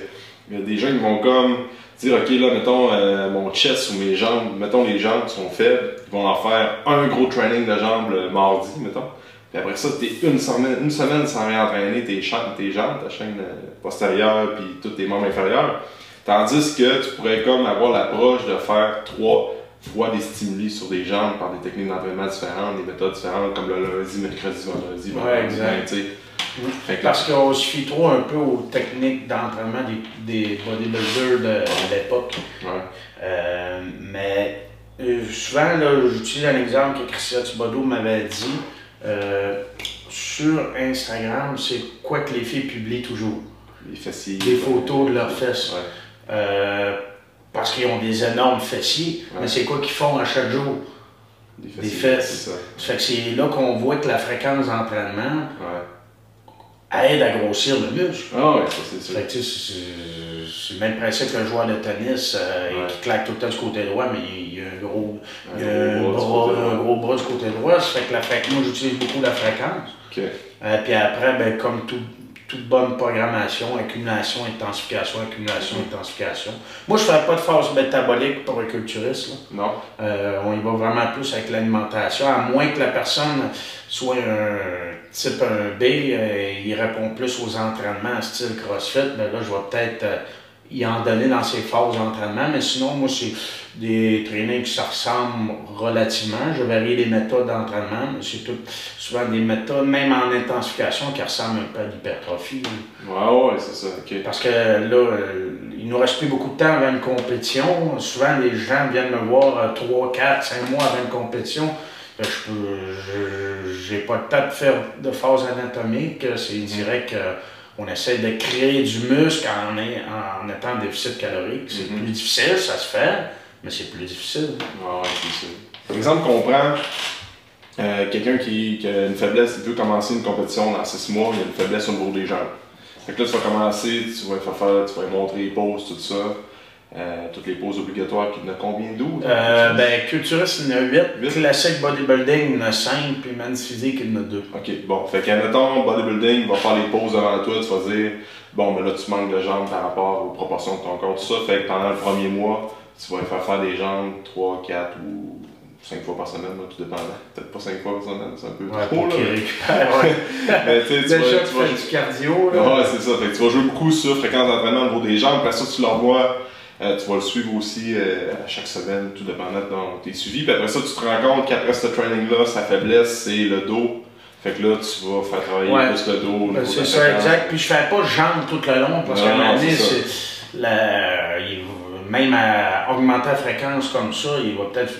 Speaker 1: il y a des gens qui vont comme dire, OK, là, mettons, euh, mon chest ou mes jambes, mettons, les jambes sont faibles, ils vont en faire un gros training de jambes le mardi, mettons. Puis après ça, t'es une semaine, une semaine sans rien entraîner tes, tes jambes, ta chaîne euh, postérieure, puis tous tes membres inférieurs. Tandis que tu pourrais comme avoir l'approche de faire trois fois des stimuli sur des jambes par des techniques d'entraînement différentes, des méthodes différentes, comme le lundi, mercredi, vendredi,
Speaker 2: Ouais,
Speaker 1: vendredi,
Speaker 2: exact.
Speaker 1: Fait que
Speaker 2: Parce qu'on se fie trop un peu aux techniques d'entraînement des, des bodybuilders de, de l'époque.
Speaker 1: ouais.
Speaker 2: Euh, mais euh, souvent, j'utilise un exemple que Christian Thibodeau m'avait dit. Euh, sur Instagram, c'est quoi que les filles publient toujours?
Speaker 1: les fessiers.
Speaker 2: Des photos de leurs fesses.
Speaker 1: Ouais.
Speaker 2: Parce qu'ils ont des énormes fessiers,
Speaker 1: Ouais.
Speaker 2: mais c'est quoi qu'ils font à chaque jour?
Speaker 1: Des,
Speaker 2: Des
Speaker 1: fessiers,
Speaker 2: fesses.
Speaker 1: C'est ça.
Speaker 2: Ça fait que c'est là qu'on voit que la fréquence d'entraînement. Aide à grossir le muscle.
Speaker 1: Ah ça c'est sûr.
Speaker 2: Fait que, tu sais, c'est- le même principe qu'un joueur de tennis euh,
Speaker 1: Ouais.
Speaker 2: qui claque tout le temps du côté droit, mais il y a un gros,
Speaker 1: Un
Speaker 2: il a
Speaker 1: gros bras du
Speaker 2: bras,
Speaker 1: côté droit.
Speaker 2: un gros bras du côté droit. Ça fait que la fréquence, moi j'utilise beaucoup la fréquence.
Speaker 1: Ok.
Speaker 2: Euh, puis après, ben, comme tout- toute bonne programmation, accumulation, intensification, accumulation, intensification. Moi, je ne fais pas de phase métabolique pour un culturiste. là.
Speaker 1: Non.
Speaker 2: Euh, on y va vraiment plus avec l'alimentation, à moins que la personne soit un type 1B, euh, il répond plus aux entraînements style CrossFit, mais là, je vais peut-être euh, y en donner dans ses phases d'entraînement, mais sinon, moi, c'est des trainings qui se ressemblent relativement. Je varie les méthodes d'entraînement, mais c'est tout, souvent des méthodes, même en intensification, qui ressemblent un peu à l'hypertrophie. là.
Speaker 1: Ouais, ouais, c'est ça.
Speaker 2: Parce que là, euh, il nous reste plus beaucoup de temps avant une compétition. Souvent, les gens viennent me voir 3, 4, 5 mois avant une compétition. Je j'ai pas le temps de faire de phase anatomique. C'est direct qu'on essaie de créer du muscle en, en étant en déficit calorique. C'est
Speaker 1: Mhm.
Speaker 2: plus difficile, ça se fait, mais c'est plus difficile.
Speaker 1: Ouais, ouais, c'est sûr. Par exemple, qu'on prend euh, quelqu'un qui, qui a une faiblesse, il veut commencer une compétition dans 6 mois, il a une faiblesse au niveau des jambes. Fait que là, tu vas commencer, tu vas faire faire, tu vas montrer les poses, tout ça. Euh, toutes les poses obligatoires, en a combien d'où?
Speaker 2: Euh, ben, culturiste, il y en a 8.
Speaker 1: Huit?
Speaker 2: Classique bodybuilding, il y en a 5. Puis men's physique, il y en a 2.
Speaker 1: Ok, bon. Fait qu'admettons, bodybuilding, il va faire les poses devant toi, tu vas dire, bon, mais là, tu manques de jambes par rapport aux proportions de ton corps, tout ça. Fait que pendant le premier mois, tu vas lui faire faire des jambes 3, 4 ou 5 fois par semaine, là, tout dépendant. Peut-être pas 5 fois par semaine, c'est un peu
Speaker 2: Ouais,
Speaker 1: trop,
Speaker 2: pour
Speaker 1: là.
Speaker 2: récupère. Ouais. (laughs)
Speaker 1: Mais tu sais, tu vas,
Speaker 2: tu
Speaker 1: vas
Speaker 2: fais du cardio. Là.
Speaker 1: Ouais, c'est ça. Fait que tu vas jouer beaucoup sur fréquence d'entraînement au niveau des jambes. Après ça, tu l'envoies. Euh, tu vas le suivre aussi euh, à chaque semaine, tout dépendant de ton- tes suivis. Puis après ça, tu te rends compte qu'après ce training-là, sa faiblesse, c'est le dos. Fait que là, tu vas faire travailler
Speaker 2: Ouais.
Speaker 1: plus le dos.
Speaker 2: Ben, c'est ça, exact. Puis je fais pas jambes tout le long parce qu'à un moment donné, même à augmenter la fréquence comme ça, il va peut-être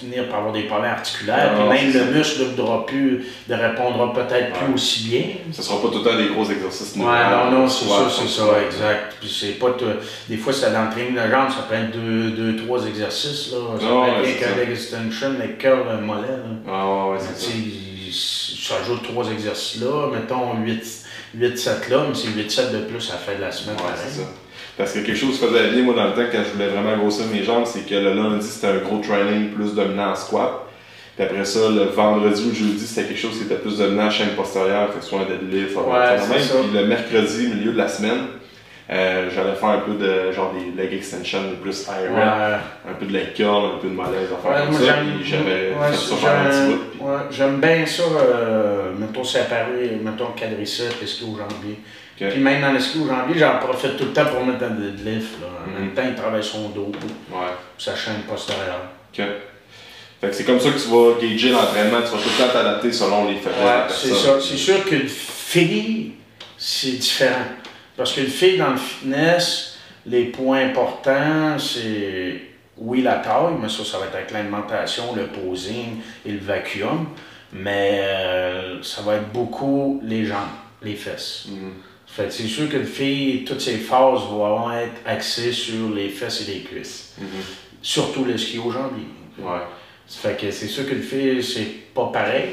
Speaker 2: finir par avoir des problèmes articulaires. Puis même le
Speaker 1: ça.
Speaker 2: muscle ne voudra plus, ne répondra peut-être plus aussi bien.
Speaker 1: Ce sera pas tout le temps des gros exercices.
Speaker 2: Ouais, non, non, c'est ça, c'est ça, exact. Puis c'est pas Des fois, c'est l'entraînement de jambe, ça peut être deux, deux trois exercices, là. Ça
Speaker 1: Non,
Speaker 2: peut être
Speaker 1: ça.
Speaker 2: leg extension, le cœur, le mollet, là.
Speaker 1: Ah ouais, c'est ça.
Speaker 2: Tu rajoutes trois exercices là, mettons 8-7 là, mais c'est 8-7 de plus à la fin de la semaine.
Speaker 1: Ouais,
Speaker 2: pareil.
Speaker 1: c'est ça. Parce que quelque chose qui faisait bien, moi, dans le temps, quand je voulais vraiment grossir mes jambes, c'est que le lundi, c'était un gros training plus dominant en squat. Puis après ça, le vendredi ou le jeudi, c'était quelque chose qui était plus dominant en chaîne postérieure, fait que soit un deadlift, un
Speaker 2: Ouais, ça.
Speaker 1: Puis le mercredi, milieu de la semaine, euh, j'allais faire un peu de genre des leg extensions, des plus high
Speaker 2: Ouais.
Speaker 1: un peu de leg curl, un peu de malaise, à faire
Speaker 2: Ouais,
Speaker 1: comme
Speaker 2: moi,
Speaker 1: ça. j'avais
Speaker 2: ouais,
Speaker 1: fait ça un petit
Speaker 2: j'aime-
Speaker 1: bout. puis-
Speaker 2: ouais, J'aime bien ça, euh, mettons séparé, mettons quadriceps, ski au jambier. Puis même dans le ski au jambier, j'en profite tout le temps pour mettre un deadlift. Là. En même temps, il travaille son dos,
Speaker 1: Ouais.
Speaker 2: sa chaîne postérieure.
Speaker 1: Ok. Fait que c'est comme ça que tu vas gager l'entraînement, tu vas tout le temps t'adapter selon les faiblesses de la
Speaker 2: Ouais, c'est ça. C'est sûr qu'une fille, c'est différent. Parce qu'une fille dans le fitness, les points importants, c'est oui la taille, mais ça, ça va être avec l'alimentation, le posing et le vacuum. Mais euh, ça va être beaucoup les jambes, les fesses.
Speaker 1: Mhm.
Speaker 2: Fait c'est sûr qu'une fille, toutes ses phases vont être axées sur les fesses et les cuisses.
Speaker 1: Mhm.
Speaker 2: Surtout le ski au jambier.
Speaker 1: Ouais.
Speaker 2: Ça fait que c'est sûr qu'une fille, c'est pas pareil.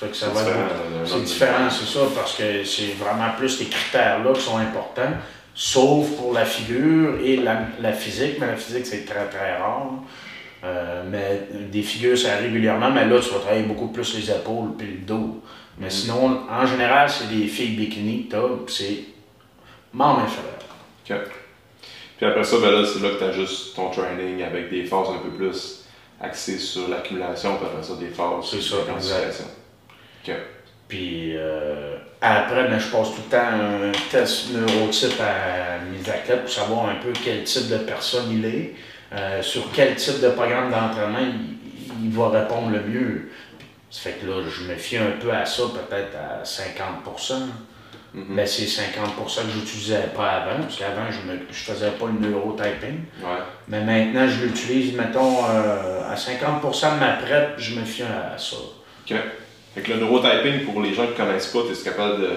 Speaker 2: Ça fait que ça
Speaker 1: C'est
Speaker 2: va
Speaker 1: différent,
Speaker 2: c'est
Speaker 1: autre
Speaker 2: différent, c'est ça, parce que c'est vraiment plus les critères-là qui sont importants, sauf pour la figure et la, la physique, mais la physique, c'est très, très rare. Euh, mais des figures, ça arrive régulièrement, mais là, tu vas travailler beaucoup plus les épaules puis le dos. Mais
Speaker 1: Mm.
Speaker 2: sinon, en général, c'est des filles bikini, que puis c'est membre inférieur.
Speaker 1: Ok. Puis après ça, ben là, c'est là que tu ajustes ton training avec des phases un peu plus axées sur l'accumulation, puis après ça, des phases
Speaker 2: C'est
Speaker 1: sur la
Speaker 2: Puis euh, après, ben, je passe tout le temps un test neurotype à mes athlètes pour savoir un peu quel type de personne il est, euh, sur quel type de programme d'entraînement il, il va répondre le mieux. Ça fait que là, je me fie un peu à ça, peut-être à 50
Speaker 1: Mhm.
Speaker 2: Mais c'est 50% que j'utilisais pas avant, parce qu'avant, je ne je faisais pas le neurotyping.
Speaker 1: Ouais.
Speaker 2: Mais maintenant, je l'utilise, mettons, euh, à 50% de ma prep, je me fie à ça.
Speaker 1: Fait que le neurotyping, pour les gens qui ne connaissent pas, tu es capable de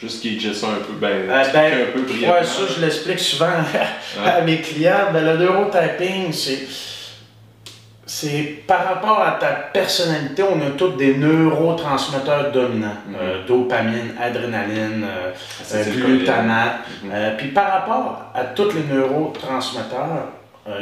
Speaker 1: juste gager ça un peu, ben,
Speaker 2: Euh, ben,
Speaker 1: un peu brièvement.
Speaker 2: Ouais, ça, je l'explique souvent (laughs) à mes clients. Ben, le neurotyping, c'est. C'est par rapport à ta personnalité, on a tous des neurotransmetteurs dominants.
Speaker 1: Mhm.
Speaker 2: Euh, dopamine, adrénaline, euh, glutamate.
Speaker 1: Mhm.
Speaker 2: Euh, puis par rapport à tous les neurotransmetteurs,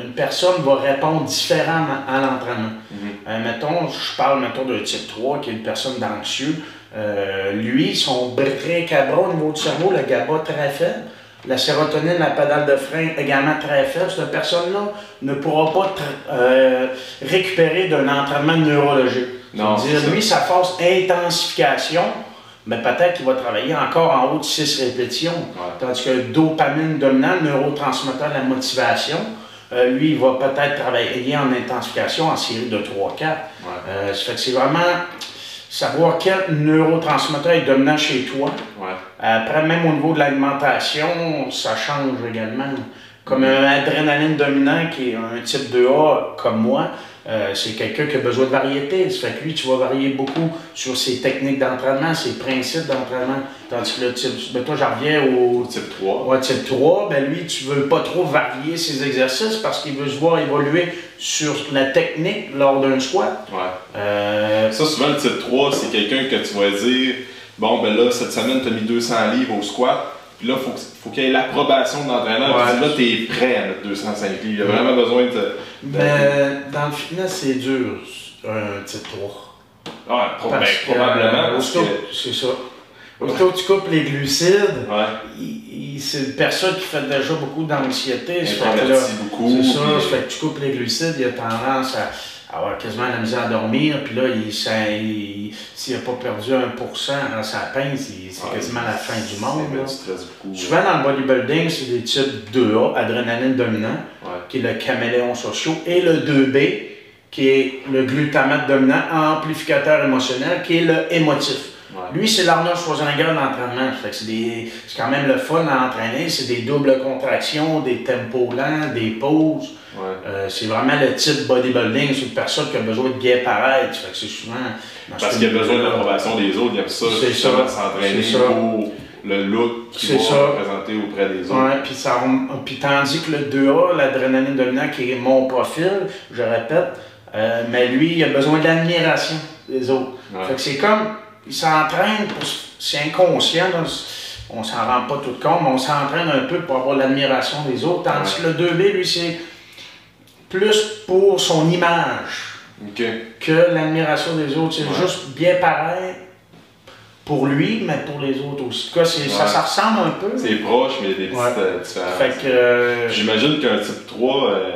Speaker 2: une personne va répondre différemment à l'entraînement.
Speaker 1: Mhm.
Speaker 2: Euh, mettons, je parle mettons d'un type 3 qui est une personne d'anxieux. Euh, lui, son bric-à-bras au niveau du cerveau, le GABA très faible. La sérotonine, la pédale de frein également très faible. Cette personne-là ne pourra pas euh, récupérer d'un entraînement neurologique.
Speaker 1: Non,
Speaker 2: C'est-à-dire, lui, sa phase intensification, mais peut-être qu'il va travailler encore en haut de 6 répétitions.
Speaker 1: Ouais.
Speaker 2: Tandis que dopamine dominant, le neurotransmetteur de la motivation, euh, lui, il va peut-être travailler en intensification en série de 3-4.
Speaker 1: Ouais.
Speaker 2: Euh, ça fait que c'est vraiment savoir quel neurotransmetteur est dominant chez toi.
Speaker 1: Ouais.
Speaker 2: Après, même au niveau de l'alimentation, ça change également. Comme un adrénaline dominant qui est un type 2A comme moi, euh, c'est quelqu'un qui a besoin de variété. Ça fait que lui, tu vas varier beaucoup sur ses techniques d'entraînement, ses principes d'entraînement. Tandis que le type, ben toi, j'en reviens au
Speaker 1: Type 3.
Speaker 2: Ouais, type 3, ben lui, tu veux pas trop varier ses exercices parce qu'il veut se voir évoluer sur la technique lors d'un squat.
Speaker 1: Ouais.
Speaker 2: Euh,
Speaker 1: Ça, souvent, le type 3, c'est quelqu'un que tu vas dire Bon, ben là, cette semaine, tu as mis 200 livres au squat. Puis là, il faut, que- faut qu'il y ait l'approbation de l'entraîneur.
Speaker 2: Ouais.
Speaker 1: Puis là, tu es prêt à mettre 205 livres. Il y a vraiment besoin de. te-
Speaker 2: ben, dans le fitness, c'est dur, un type 3.
Speaker 1: Ouais, pro- ben,
Speaker 2: Parce que,
Speaker 1: probablement.
Speaker 2: euh,
Speaker 1: parce
Speaker 2: aussitôt-
Speaker 1: que-
Speaker 2: C'est ça. Aussitôt que tu coupes les glucides,
Speaker 1: Ouais.
Speaker 2: c'est une personne qui fait déjà beaucoup d'anxiété. ça fait que là,
Speaker 1: Introverti beaucoup.
Speaker 2: C'est ça,
Speaker 1: puis-
Speaker 2: ça fait que tu coupes les glucides, il a tendance à avoir quasiment la misère à dormir, puis là, il, s'il n'a pas perdu 1% dans sa pince, c'est
Speaker 1: Ouais,
Speaker 2: quasiment la fin du monde. là.
Speaker 1: Beaucoup.
Speaker 2: Souvent dans le bodybuilding, c'est des types 2A, adrénaline dominant,
Speaker 1: Ouais.
Speaker 2: qui est le caméléon social, et le 2B, qui est le glutamate dominant, amplificateur émotionnel, qui est le émotif.
Speaker 1: Ouais.
Speaker 2: Lui, c'est l'Arnold Schwarzenegger de l'entraînement. Fait que c'est, des, c'est quand même le fun à entraîner. C'est des doubles contractions, des tempos lents, des pauses.
Speaker 1: Ouais.
Speaker 2: Euh, c'est vraiment le type bodybuilding. C'est une personne qui a besoin de bien paraître. Fait que c'est souvent.
Speaker 1: Parce
Speaker 2: ce
Speaker 1: qu'il a besoin de l'approbation des autres, il aime ça,
Speaker 2: C'est ça.
Speaker 1: s'entraîner pour le look qu'il va
Speaker 2: ça.
Speaker 1: présenter auprès des autres.
Speaker 2: Ouais, puis, ça, rem- puis tandis que le 2A, l'adrénaline dominant, qui est mon profil, je répète, euh, mais lui, il a besoin de l'admiration des autres.
Speaker 1: Ouais.
Speaker 2: Fait que c'est comme, il s'entraîne, pour- c'est inconscient, là, on s'en rend pas tout compte, mais on s'entraîne un peu pour avoir l'admiration des autres, tandis que le 2B, lui, c'est plus pour son image que l'admiration des autres. C'est
Speaker 1: Ouais.
Speaker 2: juste bien pareil pour lui, mais pour les autres aussi. En tout cas, c'est- ça, ça ressemble un peu.
Speaker 1: C'est proche, mais il y a des petites
Speaker 2: Ouais.
Speaker 1: euh, différences.
Speaker 2: Fait que. euh,
Speaker 1: J'imagine qu'un type 3, euh,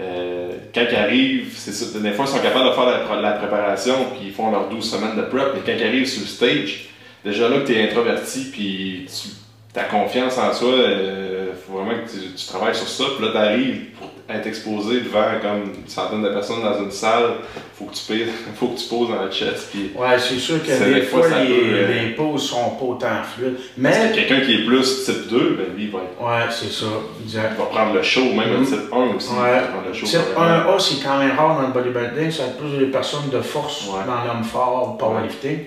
Speaker 1: euh, quand ils arrivent, c'est ça, des fois ils sont capables de faire la préparation, puis ils font leurs 12 semaines de prep, mais quand ils arrivent sur le stage, déjà là que tu es introverti, puis tu ta confiance en soi, il faut vraiment que tu, tu travailles sur ça, puis là tu arrives pour être exposé devant comme une centaine de personnes dans une salle, faut que tu payes, (laughs) faut que tu poses dans le chest, puis
Speaker 2: Ouais, c'est sûr que des
Speaker 1: des fois,
Speaker 2: les,
Speaker 1: peut, euh,
Speaker 2: les pauses sont pas autant fluides.
Speaker 1: Parce que
Speaker 2: Mais,
Speaker 1: quelqu'un qui est plus type 2, ben lui il va, être-
Speaker 2: ouais, c'est ça, exact.
Speaker 1: il va prendre le show, même un
Speaker 2: Mhm.
Speaker 1: type 1 aussi, il
Speaker 2: Ouais.
Speaker 1: va le show.
Speaker 2: Type
Speaker 1: carrément.
Speaker 2: 1A, c'est quand même rare dans le bodybuilding, ça va être plus des personnes de force
Speaker 1: Ouais.
Speaker 2: dans l'homme fort, powerlifting.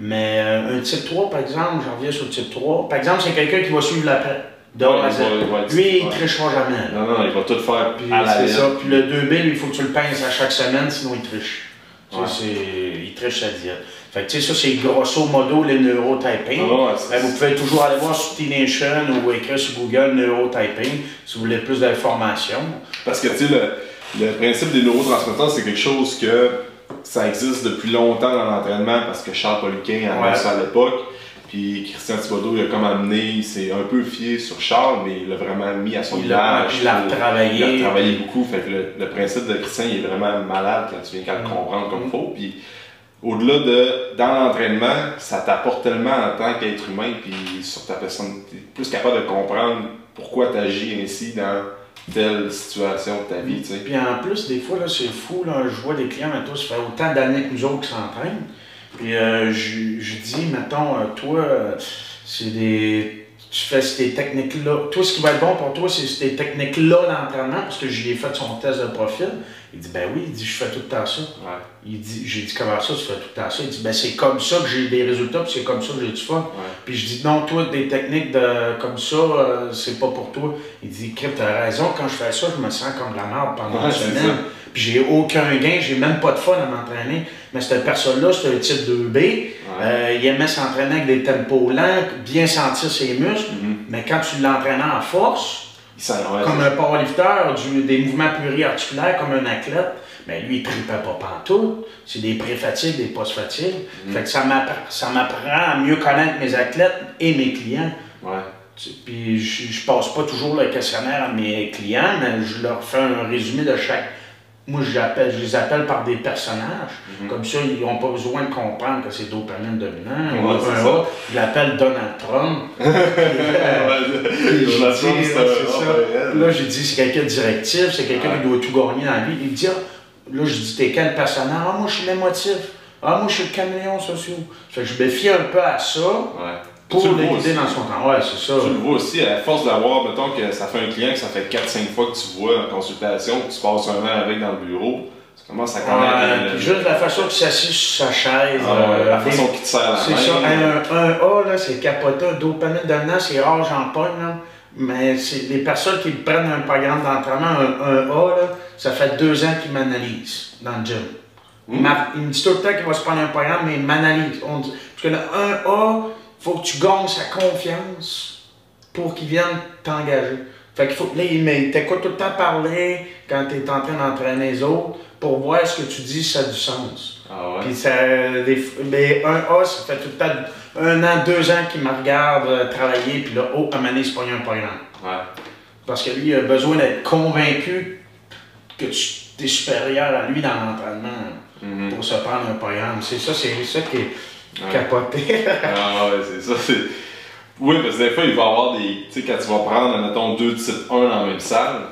Speaker 2: Mais euh, un type 3, par exemple, j'en reviens sur le type 3. Par exemple, c'est quelqu'un qui va suivre la
Speaker 1: Ouais, va être-
Speaker 2: Lui, il
Speaker 1: ouais.
Speaker 2: trichera jamais.
Speaker 1: Non, non, il va tout faire
Speaker 2: Puis
Speaker 1: à la
Speaker 2: c'est ça. Puis le 2B, lui, il faut que tu le pinces à chaque semaine, sinon il triche. Tu sais,
Speaker 1: Ouais.
Speaker 2: c'est- il triche sa diète. Fait que tu sais, ça, c'est grosso modo les neurotyping.
Speaker 1: Ah
Speaker 2: Ben, vous pouvez toujours aller voir sur T-Nation ou écrire sur Google neurotyping si vous voulez plus d'informations.
Speaker 1: Parce que, tu sais, le, le principe des neurotransmetteurs, c'est quelque chose que ça existe depuis longtemps dans l'entraînement parce que Charles Poliquin a
Speaker 2: Ouais.
Speaker 1: ça à l'époque. Puis Christian Thibodeau, il a comme amené, il s'est un peu fié sur Charles, mais il l'a vraiment mis à son
Speaker 2: Il l'a
Speaker 1: image.
Speaker 2: il l'a retravaillé.
Speaker 1: Il a travaillé beaucoup. Fait que le, le principe de Christian, il est vraiment malade quand tu viens qu'à le
Speaker 2: Mm.
Speaker 1: comprendre comme il faut. Puis au-delà de, dans l'entraînement, ça t'apporte tellement en tant qu'être humain, puis sur ta personne, tu es plus capable de comprendre pourquoi tu agis ainsi dans telle situation de ta vie.
Speaker 2: Puis en plus, des fois, c'est fou, là, je vois des clients, mettons, ça fait autant d'années que nous autres qui s'entraînent. Puis euh, je, je dis, mettons, euh, toi, euh, c'est des. Tu fais ces techniques-là. Toi, ce qui va être bon pour toi, c'est ces techniques-là d'entraînement, parce que j'y ai fait son test de profil. Il dit, ben oui, il dit, je fais tout le temps ça.
Speaker 1: Ouais.
Speaker 2: Il dit, j'ai dit, comment ça, tu fais tout le temps ça? Il dit, ben c'est comme ça que j'ai des résultats, puis c'est comme ça que j'ai du fun. Puis je dis, non, toi, des techniques de, comme ça, euh, c'est pas pour toi. Il dit, Crip, t'as raison, quand je fais ça, je me sens comme de la merde pendant
Speaker 1: Ouais,
Speaker 2: une semaine. Puis j'ai aucun gain, j'ai même pas de fun à m'entraîner. Mais cette personne-là, c'est un type 2B. Euh, il aimait s'entraîner avec des tempos lents, bien sentir ses muscles.
Speaker 1: Mhm.
Speaker 2: Mais quand tu l'entraînais en force,
Speaker 1: ouais,
Speaker 2: comme un powerlifter, du- des mouvements pluriarticulaires comme un athlète, mais lui, il ne tripait pas pantoute. C'est des pré-fatigues, des post-fatigues.
Speaker 1: Mhm.
Speaker 2: Fait que ça m'appre- ça m'apprend à mieux connaître mes athlètes et mes clients.
Speaker 1: Ouais.
Speaker 2: Puis je, je passe pas toujours le questionnaire à mes clients, mais je leur fais un résumé de chaque. Moi, j'appelle, je les appelle par des personnages.
Speaker 1: Mhm.
Speaker 2: Comme ça, ils n'ont pas besoin de comprendre que c'est dopamine dominant.
Speaker 1: Ouais,
Speaker 2: Ou un
Speaker 1: ça.
Speaker 2: A, je l'appelle Donald Trump. (laughs) Là, j'ai dit, c'est quelqu'un de directif, c'est quelqu'un qui doit tout gagner dans la vie. Il me dit, ah, là, je dis, t'es quel personnage? Ah, moi, je suis l'émotif. Ah, moi, je suis le caméléon social. Fait que je me fie un peu à ça
Speaker 1: Ouais.
Speaker 2: Pour
Speaker 1: Tu le
Speaker 2: le
Speaker 1: vois
Speaker 2: guider
Speaker 1: aussi.
Speaker 2: dans son temps. Ouais, c'est ça.
Speaker 1: Tu le vois aussi, à force d'avoir, mettons que ça fait un client que ça fait 4-5 fois que tu vois en consultation, que tu passes un an avec dans le bureau, tu commences à connaître
Speaker 2: Ouais, juste la façon qu'il s'assied sur sa chaise.
Speaker 1: Ah
Speaker 2: euh,
Speaker 1: la
Speaker 2: des-
Speaker 1: façon qu'il te serre la
Speaker 2: C'est ça. Un, un A, là, c'est capoté. Un dopamine dominant, c'est rare, j'en pogne, là. Mais c'est les personnes qui prennent un programme d'entraînement, un, un A, là, ça fait deux ans qu'ils m'analysent dans le gym. Il, m'a- il me dit tout le temps qu'il va se prendre un programme, mais il m'analyse. Parce que le 1A, il faut que tu gagnes sa confiance pour qu'il vienne t'engager. Fait qu'il faut. Là, il t'écoute tout le temps parler quand tu es en train d'entraîner les autres pour voir ce que tu dis, ça a du sens.
Speaker 1: Ah ouais?
Speaker 2: Puis ça, des, mais un A, ça fait tout le temps un an, deux ans qu'il me regarde euh, travailler, puis là, oh, à il se pogne un programme.
Speaker 1: Ouais.
Speaker 2: Parce que lui, il a besoin d'être convaincu que tu es supérieur à lui dans l'entraînement
Speaker 1: Mhm.
Speaker 2: pour se prendre un programme. C'est ça, c'est ça qui est
Speaker 1: Ouais.
Speaker 2: capoté. (laughs)
Speaker 1: Ah ouais, c'est ça. c'est- Oui, parce que des fois, il va y avoir des. Tu sais, quand tu vas prendre, mettons, deux types 1 dans la même salle,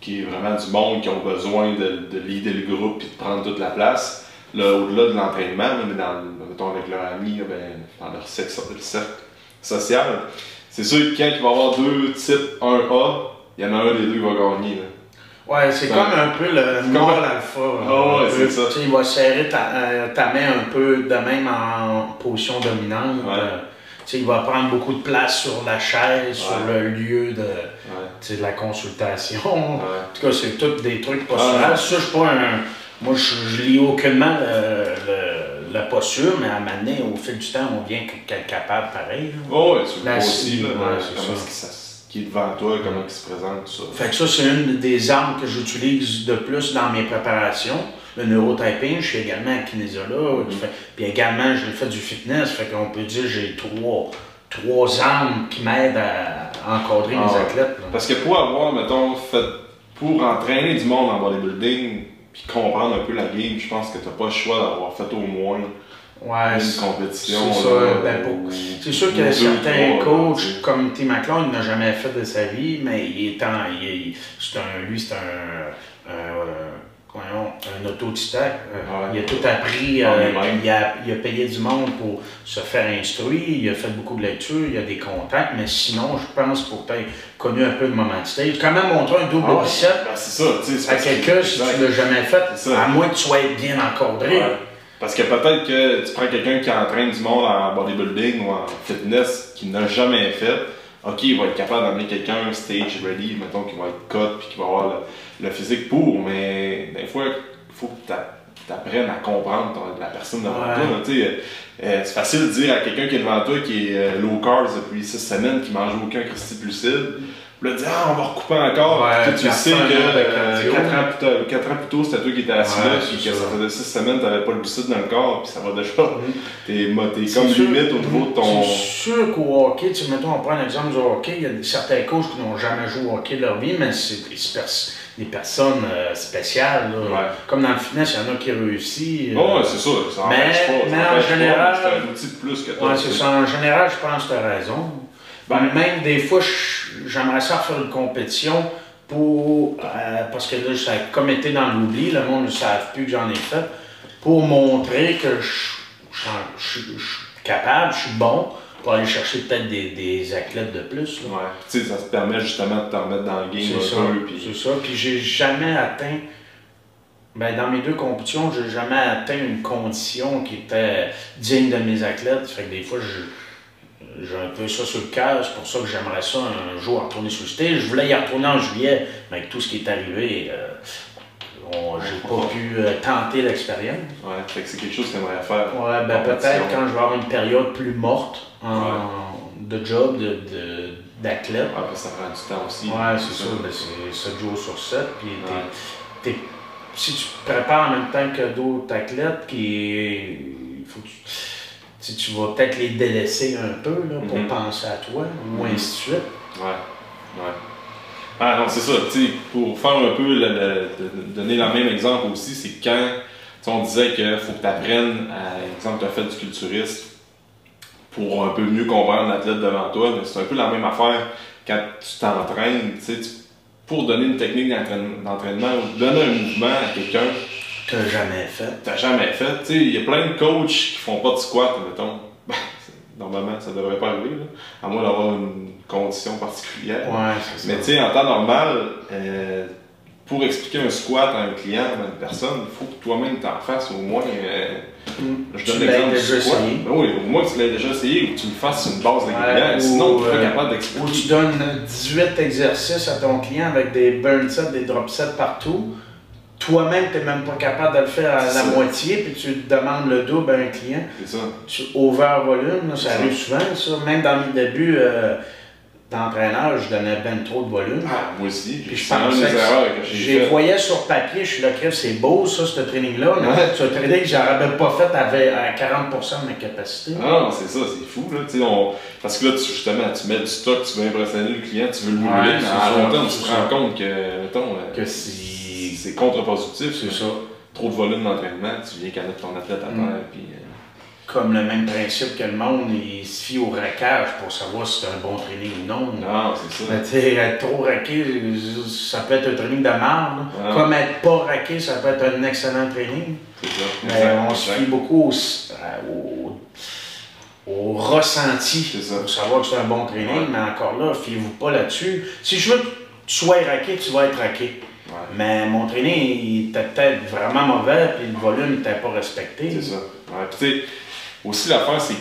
Speaker 1: qui est vraiment du monde qui ont besoin de, de leader le groupe et de prendre toute la place, là, au-delà de l'entraînement, mais dans, mettons, avec leurs amis, ben, dans leur cercle, cercle social, c'est sûr que quand il va y avoir deux types 1A, il y en a un des deux qui va gagner. Là.
Speaker 2: Ouais, c'est comme un peu le mâle alpha.
Speaker 1: Ah ouais, c'est ça.
Speaker 2: Tu sais, Il va serrer ta, euh, ta main un peu de même en position dominante.
Speaker 1: Ouais.
Speaker 2: Euh, tu sais, il va prendre beaucoup de place sur la chaise, sur le lieu de, de la consultation. En tout cas, c'est tous des trucs posturales.
Speaker 1: Ouais.
Speaker 2: Ça, je pas un. Moi, je, je lis aucunement le, le- la posture, mais à un moment donné, au fil du temps, on vient capable pareil. là.
Speaker 1: Oh, ouais, tu le aussi, là, comment
Speaker 2: ça.
Speaker 1: Qui est devant toi, comment il se présente, tout ça.
Speaker 2: Fait que ça, c'est une des armes que j'utilise de plus dans mes préparations. Le neurotyping, je suis également un kinésiologue.
Speaker 1: Mhm.
Speaker 2: Fait- Puis également, je fais du fitness. Fait qu'on peut dire que j'ai trois, trois armes qui m'aident à encadrer
Speaker 1: Ah
Speaker 2: mes
Speaker 1: ouais.
Speaker 2: athlètes. là.
Speaker 1: Parce que pour avoir, mettons, fait, pour entraîner du monde en bodybuilding, puis comprendre un peu la game, je pense que t'as pas le choix d'avoir fait au moins
Speaker 2: Ouais,
Speaker 1: une compétition.
Speaker 2: c'est
Speaker 1: là,
Speaker 2: ben, pour-
Speaker 1: ou-
Speaker 2: C'est sûr que certains coachs, comme Tim McLeod, il n'a jamais fait de sa vie, mais il est en, il est- c'est un, lui, c'est un, euh, voyons, un autodidacte. Euh,
Speaker 1: Ouais.
Speaker 2: Il a tout appris, euh, il, a, il a payé du monde pour se faire instruire, il a fait beaucoup de lectures, il a des contacts, mais sinon, je pense pour peut-être connu un peu de moment de stage. Comment montrer un double
Speaker 1: Ah ouais, ben, c'est ça, tu sais. c'est
Speaker 2: à
Speaker 1: que-
Speaker 2: quelqu'un si tu l'as jamais fait, à moins que tu sois bien encadré.
Speaker 1: Ouais. Parce que peut-être que tu prends quelqu'un qui entraîne du monde en bodybuilding ou en fitness qui n'a jamais fait, ok, il va être capable d'amener quelqu'un stage ready, mettons, qui va être cut puis qui va avoir le, le physique pour, mais des fois, il faut que tu apprennes à comprendre ton- la personne devant
Speaker 2: Ouais.
Speaker 1: toi. là, tu sais. Euh, c'est facile de dire à quelqu'un qui est devant toi, qui est euh, low carbs depuis 6 semaines, qui mange aucun Christy glucide, puis là, Ah, on va recouper encore.
Speaker 2: Ouais,
Speaker 1: Puis
Speaker 2: puis
Speaker 1: tu sais que
Speaker 2: un an de
Speaker 1: euh,
Speaker 2: cardio.
Speaker 1: 4 ans plus quatre ans plus tôt, c'était toi qui étais assis
Speaker 2: Ouais,
Speaker 1: là, puis que
Speaker 2: ça.
Speaker 1: faisait 6 semaines, t'avais pas le glucide dans le corps, puis ça va déjà. T'es mo- t'es comme
Speaker 2: sûr-
Speaker 1: limite au niveau de ton.
Speaker 2: C'est sûr qu'au hockey, tu mettons, on prend un exemple du hockey, il y a certains coachs qui n'ont jamais joué au hockey de leur vie, mais c'est des, pers- des personnes euh, spéciales. là.
Speaker 1: Ouais.
Speaker 2: Comme dans le fitness, il y en a qui réussissent. euh,
Speaker 1: Oh, ouais, c'est ça, ça
Speaker 2: Mais-
Speaker 1: pas.
Speaker 2: mais en général-
Speaker 1: C'est un outil de plus que toi.
Speaker 2: Ouais,
Speaker 1: tu
Speaker 2: c'est
Speaker 1: sais.
Speaker 2: ça. En général, je pense que tu as raison.
Speaker 1: Ben-
Speaker 2: Même des fois, j'aimerais ça faire une compétition pour. euh, parce que là, ça a comme été dans l'oubli, le monde ne savent plus que j'en ai fait. Pour montrer que je, suis capable, je suis bon, pour aller chercher peut-être des, des athlètes de plus. là.
Speaker 1: Ouais, tu sais, ça te permet justement de te remettre dans le game
Speaker 2: C'est
Speaker 1: un
Speaker 2: ça.
Speaker 1: peu. Puis...
Speaker 2: C'est ça. Puis j'ai jamais atteint. Ben, dans mes deux compétitions, j'ai jamais atteint une condition qui était digne de mes athlètes. Fait que des fois, je- j'ai un peu ça sur le cœur. C'est pour ça que j'aimerais ça un jour retourner sur le stage. Je voulais y retourner en juillet, mais avec tout ce qui est arrivé, euh, j'ai pas pu euh, tenter l'expérience.
Speaker 1: Ouais, fait que c'est quelque chose que t'aimerais faire.
Speaker 2: Ouais, ben peut-être quand je vais avoir une période plus morte en- de job, de, de- d'athlète.
Speaker 1: Après, ça prend du temps aussi.
Speaker 2: Ouais, c'est ça. Ben, c'est 7 jours sur 7. Puis
Speaker 1: Ouais.
Speaker 2: t'es- si tu te prépares en même temps que d'autres athlètes, puis il faut que tu, tu- tu vas peut-être les délaisser un peu là, pour
Speaker 1: Mhm.
Speaker 2: penser à toi, ou
Speaker 1: Mhm.
Speaker 2: ainsi de suite.
Speaker 1: Ouais, ouais. Ah non, c'est ça, tu sais, pour faire un peu, le, donner le même exemple aussi, c'est quand on disait qu'il faut que tu apprennes, à exemple, tu as fait du culturiste pour un peu mieux comprendre l'athlète devant toi, mais c'est un peu la même affaire quand tu t'entraînes, tu pour donner une technique d'entraîne- d'entraînement, ou donner un mouvement à quelqu'un
Speaker 2: Tu n'as jamais fait?
Speaker 1: n'as jamais fait. Tu sais, il y a plein de coachs qui font pas de squat, mettons. (laughs) Ben, Normalement, ça devrait pas arriver, là, à moins d'avoir une condition particulière.
Speaker 2: Ouais, c'est ça.
Speaker 1: Mais tu sais, en temps normal, euh, pour expliquer un squat à un client, à une personne, il faut que toi-même t'en fasses au moins. euh,
Speaker 2: Mm.
Speaker 1: je donne l'exemple du squat. Ben oui, au moins que tu l'aies déjà essayé ou que tu le fasses sur une base régulière.
Speaker 2: Ouais,
Speaker 1: Sinon,
Speaker 2: ou,
Speaker 1: tu n'es pas
Speaker 2: euh,
Speaker 1: capable
Speaker 2: Ou
Speaker 1: d'expliquer.
Speaker 2: tu donnes 18 exercices à ton client avec des burn sets, des drop sets partout. Toi-même, tu n'es même pas capable de le faire à la
Speaker 1: ça.
Speaker 2: moitié, puis tu demandes le double à un client.
Speaker 1: C'est ça.
Speaker 2: tu over volume, ça arrive souvent, ça. Même dans mes débuts euh, d'entraîneur, je donnais ben trop de volume.
Speaker 1: Ah, moi aussi.
Speaker 2: Puis je pensais
Speaker 1: des
Speaker 2: que
Speaker 1: erreurs que
Speaker 2: Je
Speaker 1: j'ai
Speaker 2: voyais sur papier, je suis là, c'est beau ça, ce training-là. mais
Speaker 1: Ouais.
Speaker 2: Ce training que j'aurais pas fait avait à 40% de ma capacité.
Speaker 1: Ah non, c'est ça, c'est fou. Là. On... Parce que là, tu, justement, tu mets du stock, tu veux impressionner le client, tu veux le
Speaker 2: Ouais,
Speaker 1: brûler, mais long terme, tu te rends compte que, mettons, euh,
Speaker 2: Que
Speaker 1: c'est
Speaker 2: c'est.
Speaker 1: contre-productif.
Speaker 2: C'est ça.
Speaker 1: Trop de volume d'entraînement, tu viens mettre ton athlète à
Speaker 2: Mm.
Speaker 1: terre. Puis, euh,
Speaker 2: comme le même principe que le monde, il se fie au raquage pour savoir si c'est un bon training ou non.
Speaker 1: Non, c'est ça.
Speaker 2: Mais être trop raqué, ça peut être un training de.
Speaker 1: Ouais.
Speaker 2: Comme être pas raqué, ça peut être un excellent training.
Speaker 1: C'est ça.
Speaker 2: Mais
Speaker 1: Exact,
Speaker 2: on se fie beaucoup au, au- au ressenti pour savoir que c'est un bon training,
Speaker 1: Ouais.
Speaker 2: mais encore là, fiez-vous pas là-dessus. Si je veux que tu sois raqué, tu vas être raqué.
Speaker 1: Ouais.
Speaker 2: Mais mon training, il était peut-être vraiment mauvais, puis le volume n'était pas respecté.
Speaker 1: C'est ça. Ouais. Puis, tu sais, aussi l'affaire, c'est.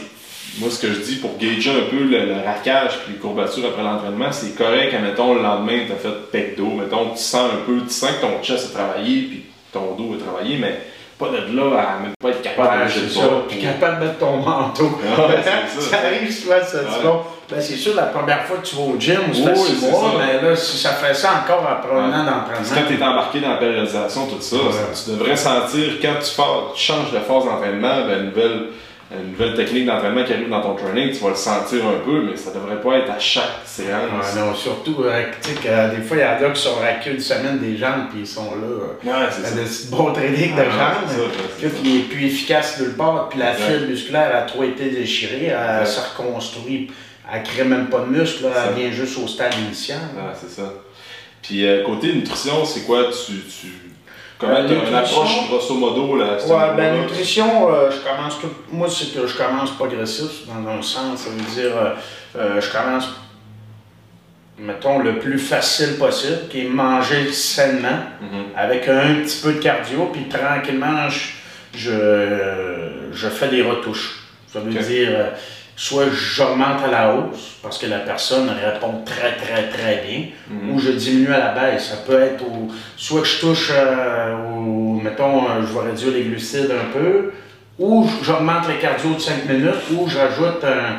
Speaker 1: Moi, ce que je dis pour gager un peu le, le raquage puis les courbatures après l'entraînement, c'est correct, admettons, le lendemain, tu as fait pec d'eau, mettons, tu sens un peu, tu sens que ton chest a travaillé puis ton dos a travaillé, mais pas de là à même pas être capable
Speaker 2: Ouais,
Speaker 1: de
Speaker 2: ça. Puis capable mettre ton manteau.
Speaker 1: Ouais, (laughs) ça.
Speaker 2: ça arrive souvent, ça
Speaker 1: Ouais.
Speaker 2: Ben, c'est sûr, la première fois que tu vas au gym, ou ça
Speaker 1: Oui,
Speaker 2: six
Speaker 1: c'est
Speaker 2: mois, mais là, si ça fait ça encore après un
Speaker 1: Ouais.
Speaker 2: an
Speaker 1: que quand
Speaker 2: d'entraînement.
Speaker 1: tu es embarqué dans la périodisation, tout ça,
Speaker 2: Ouais.
Speaker 1: tu devrais sentir quand tu, pars- tu changes de phase d'entraînement, ben, une, nouvelle, une nouvelle technique d'entraînement qui arrive dans ton training, tu vas le sentir un peu, mais ça devrait pas être à chaque séance.
Speaker 2: Ouais, non, surtout, euh, tu sais, que des fois, il y en a qui sont raqués une semaine des jambes, puis ils sont là. euh,
Speaker 1: Ouais, c'est ça.
Speaker 2: Bon training de
Speaker 1: Ah,
Speaker 2: jambes.
Speaker 1: c'est ça,
Speaker 2: Puis il est plus efficace nulle part, puis la fibre musculaire a trop été déchirée, elle
Speaker 1: Exact.
Speaker 2: se reconstruit, elle crée même pas de muscle, là, elle vient juste au stade initial.
Speaker 1: Ouais, c'est ça. Puis euh, côté nutrition, c'est quoi? Tu, tu... Comment
Speaker 2: Euh,
Speaker 1: tu as une approche grosso modo là,
Speaker 2: Ouais, ben nutrition, euh, je commence tout. Moi, c'est que je commence progressif dans un sens. Ça veut dire, je commence, mettons, le plus facile possible, qui est manger sainement,
Speaker 1: Mhm.
Speaker 2: avec un petit peu de cardio, puis tranquillement, je, je, je fais des retouches. Ça veut dire, soit j'augmente à la hausse, parce que la personne répond très, très, très bien,
Speaker 1: Mhm.
Speaker 2: ou je diminue à la baisse. Ça peut être au, soit que je touche euh, au, mettons, euh, je vais réduire les glucides un peu, ou j'augmente les cardio de 5 minutes, ou j'ajoute un,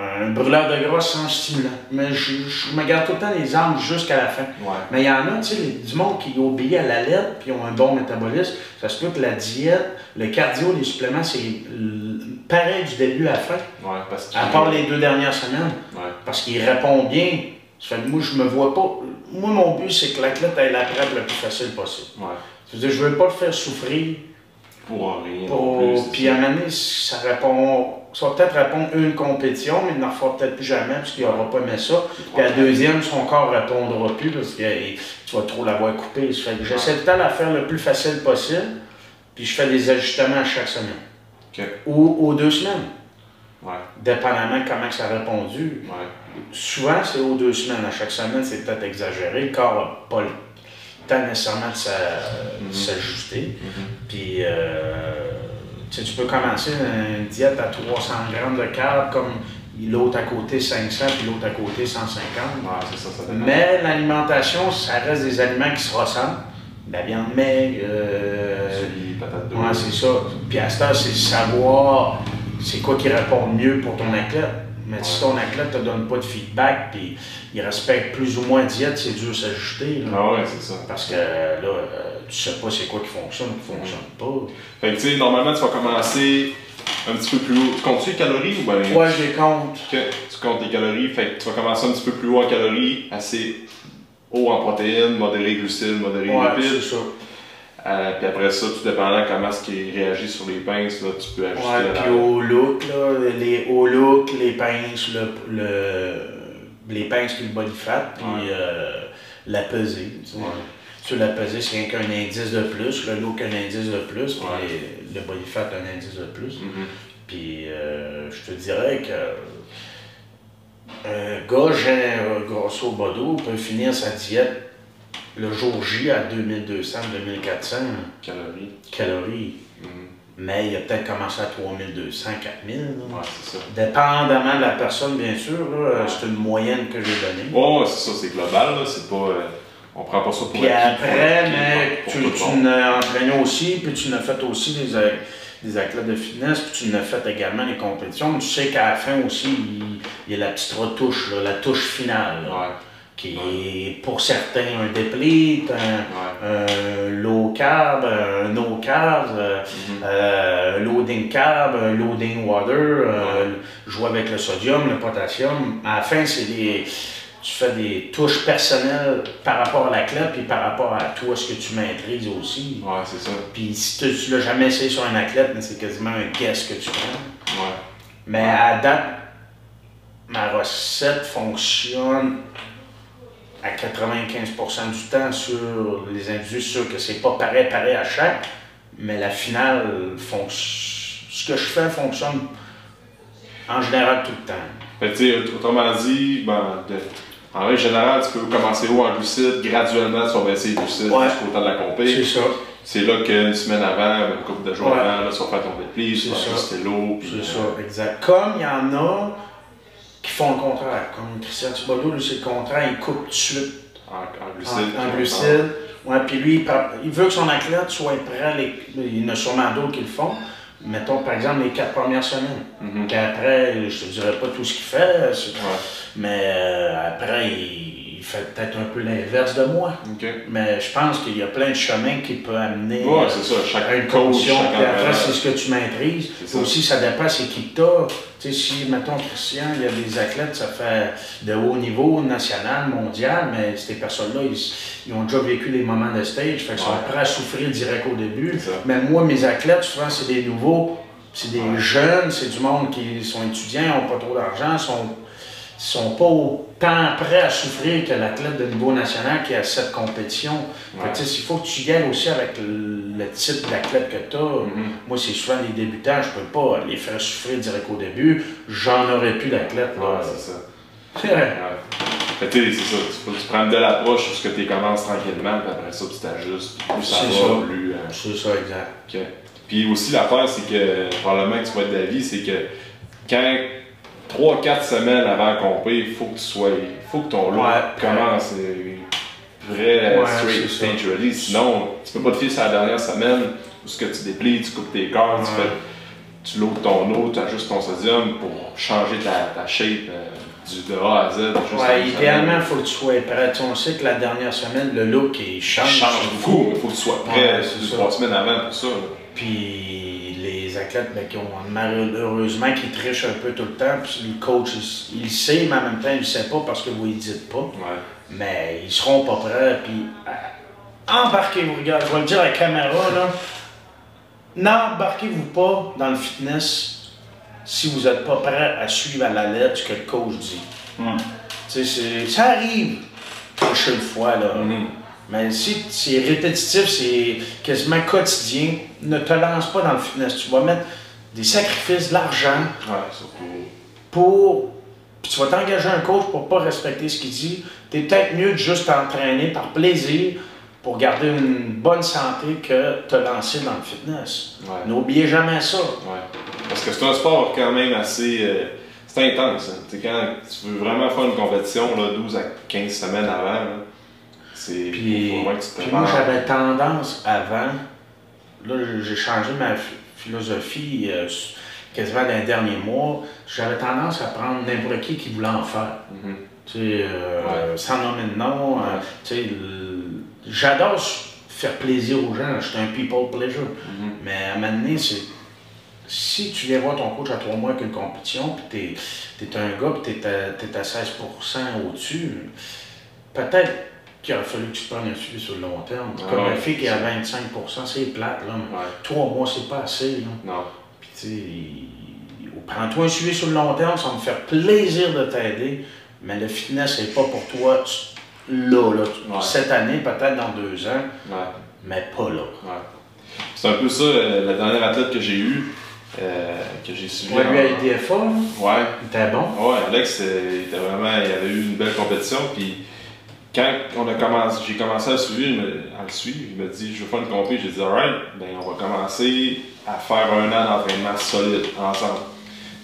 Speaker 2: un brûleur de gras sans stimulant. Mais je, je me garde tout le temps les armes jusqu'à la fin.
Speaker 1: Ouais.
Speaker 2: Mais il y en a, tu sais, du monde qui obéit à la lettre puis ont un bon métabolisme. Ça se peut que la diète, le cardio, les suppléments, c'est pareil du début à la fin,
Speaker 1: Ouais, parce que.
Speaker 2: à part les deux dernières semaines
Speaker 1: Ouais.
Speaker 2: parce qu'il répond bien. Ça fait que moi, je me vois pas. Moi, mon but, c'est que l'athlète ait la prep le plus facile possible.
Speaker 1: Ouais.
Speaker 2: C'est-à-dire, je veux pas le faire souffrir.
Speaker 1: Pour rien.
Speaker 2: Pour...
Speaker 1: plus,
Speaker 2: Puis à un moment donné, ça répond. Ça va peut-être répondre une compétition, mais il n'en fera peut-être plus jamais parce qu'il n'aura pas aimé ça. Puis à la deuxième, son corps ne répondra plus parce que tu vas trop l'avoir coupé. Ça fait que j'essaie tout le temps de la faire le plus facile possible. Puis je fais des ajustements à chaque semaine. Ou aux deux semaines,
Speaker 1: Ouais.
Speaker 2: dépendamment de comment ça a répondu.
Speaker 1: Ouais.
Speaker 2: Souvent, c'est aux deux semaines. À chaque semaine, c'est peut-être exagéré. Le corps n'a pas le temps nécessairement de
Speaker 1: Mhm.
Speaker 2: s'ajuster.
Speaker 1: Mhm.
Speaker 2: Puis, euh, tu peux commencer une diète à 300 grammes de carbs, comme l'autre à côté 500, puis l'autre à côté 150.
Speaker 1: Ouais, c'est ça, ça dépend.
Speaker 2: Mais l'alimentation, ça reste des aliments qui se ressemblent. La viande maigre, euh. Ouais, c'est ça. Puis à ce temps, c'est savoir c'est quoi qui répond mieux pour ton athlète. Mais si ton athlète ne te donne pas de feedback, puis il respecte plus ou moins la diète, c'est dur de s'ajuster.
Speaker 1: Ah ouais, c'est ça.
Speaker 2: Parce que là, euh, tu sais pas c'est quoi qui fonctionne, qui fonctionne pas.
Speaker 1: Fait que tu sais, normalement, tu vas commencer un petit peu plus haut. Tu comptes-tu les calories ou ben?
Speaker 2: Ouais, je les compte.
Speaker 1: Tu comptes les calories, fait que tu vas commencer un petit peu plus haut en calories, assez haut en protéines, modéré glucides, modéré
Speaker 2: Ouais,
Speaker 1: lipides.
Speaker 2: c'est ça.
Speaker 1: Euh, puis après ça, tout dépendant comment est-ce qu'il réagit sur les pinces, là, tu peux ajuster
Speaker 2: Ouais,
Speaker 1: la-
Speaker 2: puis au look, là, les hauts look, les pinces, le, le- les pinces puis le body fat, puis
Speaker 1: Ouais.
Speaker 2: euh, la pesée. tu sais.
Speaker 1: Ouais.
Speaker 2: Sur la pesée, c'est rien qu'un indice de plus, le look un indice de plus, puis les- le body fat un indice de plus.
Speaker 1: Mhm.
Speaker 2: Puis euh, je te dirais que un gars, j'ai grosso modo, peut finir sa diète le jour J à 2200, 2400
Speaker 1: Calories.
Speaker 2: calories.
Speaker 1: Mhm.
Speaker 2: Mais il a peut-être commencé à 3200, 4000. là.
Speaker 1: Ouais, c'est ça.
Speaker 2: Dépendamment de la personne, bien sûr, c'est une moyenne que j'ai donnée.
Speaker 1: Ouais, ouais, c'est ça, c'est global, là, c'est pas. euh, on prend pas ça pour
Speaker 2: Puis après, mais tu, tu n'as entraîné aussi, puis tu n'as fait aussi des, a- des athlètes de fitness, puis tu n'as fait également les compétitions. Mais tu sais qu'à la fin aussi, il, y a la petite retouche, là, la touche finale, là,
Speaker 1: Ouais,
Speaker 2: qui est pour certains un deplete, un, low carb, un no carb, euh,
Speaker 1: Mhm.
Speaker 2: euh, loading carb, un loading water, euh, jouer avec le sodium, le potassium. À la fin, c'est des. Tu fais des touches personnelles par rapport à l'athlète puis par rapport à toi, ce que tu maîtrises aussi.
Speaker 1: Ouais, c'est ça.
Speaker 2: Puis si tu, tu l'as jamais essayé sur un athlète, mais c'est quasiment un guess que tu prends.
Speaker 1: Ouais.
Speaker 2: Mais à date, ma recette fonctionne à 95% du temps sur les individus. C'est sûr que c'est pas pareil, pareil à chaque, mais la finale, fonc- ce que je fais fonctionne en général tout le temps.
Speaker 1: Fait autrement dit, ben, de- en règle générale, tu peux commencer haut en glucides, graduellement, tu vas baisser les glucides
Speaker 2: Ouais.
Speaker 1: jusqu'au temps de la
Speaker 2: C'est
Speaker 1: compé.
Speaker 2: ça.
Speaker 1: C'est là qu'une semaine avant, une couple de jours
Speaker 2: Ouais.
Speaker 1: avant, là, tu vas faire ton dépli, tu
Speaker 2: C'est
Speaker 1: vas ajuster l'eau.
Speaker 2: C'est
Speaker 1: euh,
Speaker 2: ça, exact. Comme il y en a qui font le contraire. Comme Christian Thibodeau, lui, c'est le contraire, il coupe tout de suite
Speaker 1: En, en glucides.
Speaker 2: en glucides. Ouais, puis lui, il, veut que son athlète soit prêt. Les, il y en a sûrement d'autres qui le font. Mettons, par exemple, les quatre premières semaines.
Speaker 1: Mhm.
Speaker 2: Puis après, je te dirais pas tout ce qu'il fait, c'est-
Speaker 1: Ouais.
Speaker 2: mais euh, après, il fait peut-être un peu l'inverse de moi. Mais je pense qu'il y a plein de chemins qui peuvent amener
Speaker 1: Ouais, c'est ça.
Speaker 2: à
Speaker 1: Chaque
Speaker 2: une
Speaker 1: coach, chaque
Speaker 2: Puis après, c'est ce que tu maîtrises.
Speaker 1: Ça.
Speaker 2: Aussi, ça dépend c'est qui t'as. Tu sais, si, mettons, Christian, il y a des athlètes, ça fait de haut niveau, national, mondial, mais ces personnes-là, ils, ils ont déjà vécu des moments de stage, fait qu'ils sont
Speaker 1: Ouais.
Speaker 2: prêts à souffrir direct au début. Mais moi, mes athlètes, souvent, c'est des nouveaux, c'est des
Speaker 1: Ouais.
Speaker 2: jeunes, c'est du monde qui sont étudiants, n'ont pas trop d'argent, sont sont pas autant prêts à souffrir que l'athlète de niveau national qui a cette compétition. Fait
Speaker 1: Ouais.
Speaker 2: sais, il faut que tu y ailles aussi avec le, le type d'athlète que tu as.
Speaker 1: Mhm.
Speaker 2: Moi, c'est souvent les débutants, je peux pas les faire souffrir direct au début. J'en aurais plus d'athlètes.
Speaker 1: Ouais, c'est ça. (laughs) Ouais. Fait que, tu sais, c'est ça. Il faut que tu prennes de l'approche parce que tu commences tranquillement, puis après ça, tu t'ajustes. Plus ça
Speaker 2: C'est
Speaker 1: va,
Speaker 2: ça.
Speaker 1: plus. euh,
Speaker 2: c'est ça, exact.
Speaker 1: Ok. Puis aussi, l'affaire, c'est que probablement que tu vas être d'avis, c'est que quand 3-4 semaines avant la compé, il faut que tu sois. Faut que ton lot
Speaker 2: Ouais.
Speaker 1: commence euh, vrai
Speaker 2: Ouais,
Speaker 1: straight
Speaker 2: c'est ça.
Speaker 1: stage ready. Sinon, tu peux pas te fier sur la dernière semaine où ce que tu déplies, tu coupes tes corps, tu fais. Tu loads ton eau, tu ajustes ton sodium pour changer ta, ta shape euh, du, de A à Z.
Speaker 2: Ouais, idéalement, il faut que tu sois prêt. Tu on sait que la dernière semaine, le look, il
Speaker 1: Il
Speaker 2: change.
Speaker 1: change beaucoup, mais il faut que tu sois prêt deux, trois semaines avant pour ça.
Speaker 2: Puis athlètes ben, qui ont malheureusement qui trichent un peu tout le temps, puis le coach il, sait, mais en même temps il ne sait pas parce que vous ne dites pas.
Speaker 1: Ouais.
Speaker 2: Mais ils seront pas prêts. Puis euh, embarquez-vous, regarde, je vais le dire à la caméra là. N'embarquez-vous pas dans le fitness si vous n'êtes pas prêt à suivre à la lettre ce que le coach dit. Tu sais, c'est- ça arrive seule fois là.
Speaker 1: Mhm.
Speaker 2: Mais si c'est répétitif, c'est quasiment quotidien, ne te lance pas dans le fitness. Tu vas mettre des sacrifices, de l'argent
Speaker 1: Ouais,
Speaker 2: pour. Puis tu vas t'engager un coach pour pas respecter ce qu'il dit. Tu es peut-être mieux de juste t'entraîner par plaisir pour garder une bonne santé que te lancer dans le fitness.
Speaker 1: Ouais.
Speaker 2: N'oubliez jamais ça.
Speaker 1: Ouais. Parce que c'est un sport quand même assez. euh, c'est intense. Hein. Tu sais, quand tu veux vraiment faire une compétition, là, 12 à 15 semaines avant, là.
Speaker 2: Puis,
Speaker 1: faut vraiment que tu te
Speaker 2: puis moi, j'avais tendance avant, là, j'ai changé ma ph- philosophie euh, quasiment dans les derniers mois. J'avais tendance à prendre n'importe qui qui voulait en faire.
Speaker 1: Mhm.
Speaker 2: Tu sais, euh, sans nommer de nom. euh, tu sais, j'adore faire plaisir aux gens. Je suis un people pleasure.
Speaker 1: Mhm.
Speaker 2: Mais à un moment donné, c'est. Si tu viens voir ton coach à trois mois avec une compétition, puis t'es es un gars, puis t'es à, t'es à 16% au-dessus, peut-être qu'il aurait fallu que tu te prennes un suivi sur le long terme.
Speaker 1: Ah
Speaker 2: Comme la fille qui est à 25%, c'est plate, là. mais
Speaker 1: Ouais.
Speaker 2: Trois mois, c'est pas assez, là.
Speaker 1: Non.
Speaker 2: Puis, tu sais, prends-toi un suivi sur le long terme, ça va me faire plaisir de t'aider, mais le fitness, c'est pas pour toi là, là.
Speaker 1: Ouais.
Speaker 2: Cette année, peut-être dans deux ans,
Speaker 1: Ouais.
Speaker 2: mais pas là.
Speaker 1: Ouais. C'est un peu ça, euh, la dernière athlète que j'ai eue, euh, que j'ai suivi.
Speaker 2: Ouais, lui, à IDFA, là,
Speaker 1: Ouais.
Speaker 2: il était bon.
Speaker 1: Ouais, Alex, euh, il était vraiment, il avait eu une belle compétition. Puis quand on a commencé, j'ai commencé à le suivre, à le suivre, il m'a dit, je veux faire une compé. J'ai dit, alright, ben on va commencer à faire un an d'entraînement solide ensemble.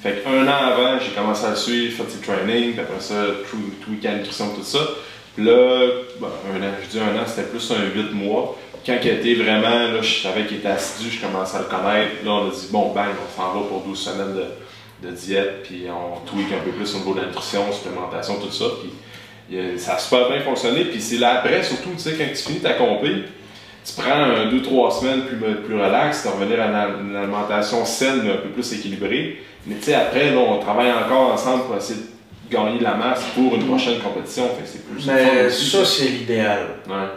Speaker 1: Fait qu'un an avant, j'ai commencé à le suivre, fait ses trainings, puis après ça, tout, tout week-end nutrition, tout ça. Puis là, un an, je dis un an, c'était plus un 8 mois. Quand il était vraiment, là, je savais qu'il était assidu, je commençais à le connaître. Là, on a dit, bon, bang, on s'en va pour 12 semaines de, de diète, puis on tweak un peu plus au niveau de la nutrition, supplémentation, tout ça. Puis ça a super bien fonctionné. Puis c'est là après, surtout, tu sais, quand tu finis ta compé, tu prends 2-3 semaines plus, plus relax, tu revenir à une, une alimentation saine, mais un peu plus équilibrée. Mais tu sais, après, là, on travaille encore ensemble pour essayer de gagner de la masse pour une prochaine compétition. Fait que c'est plus
Speaker 2: Mais
Speaker 1: aussi,
Speaker 2: ça, c'est l'idéal.
Speaker 1: Ouais.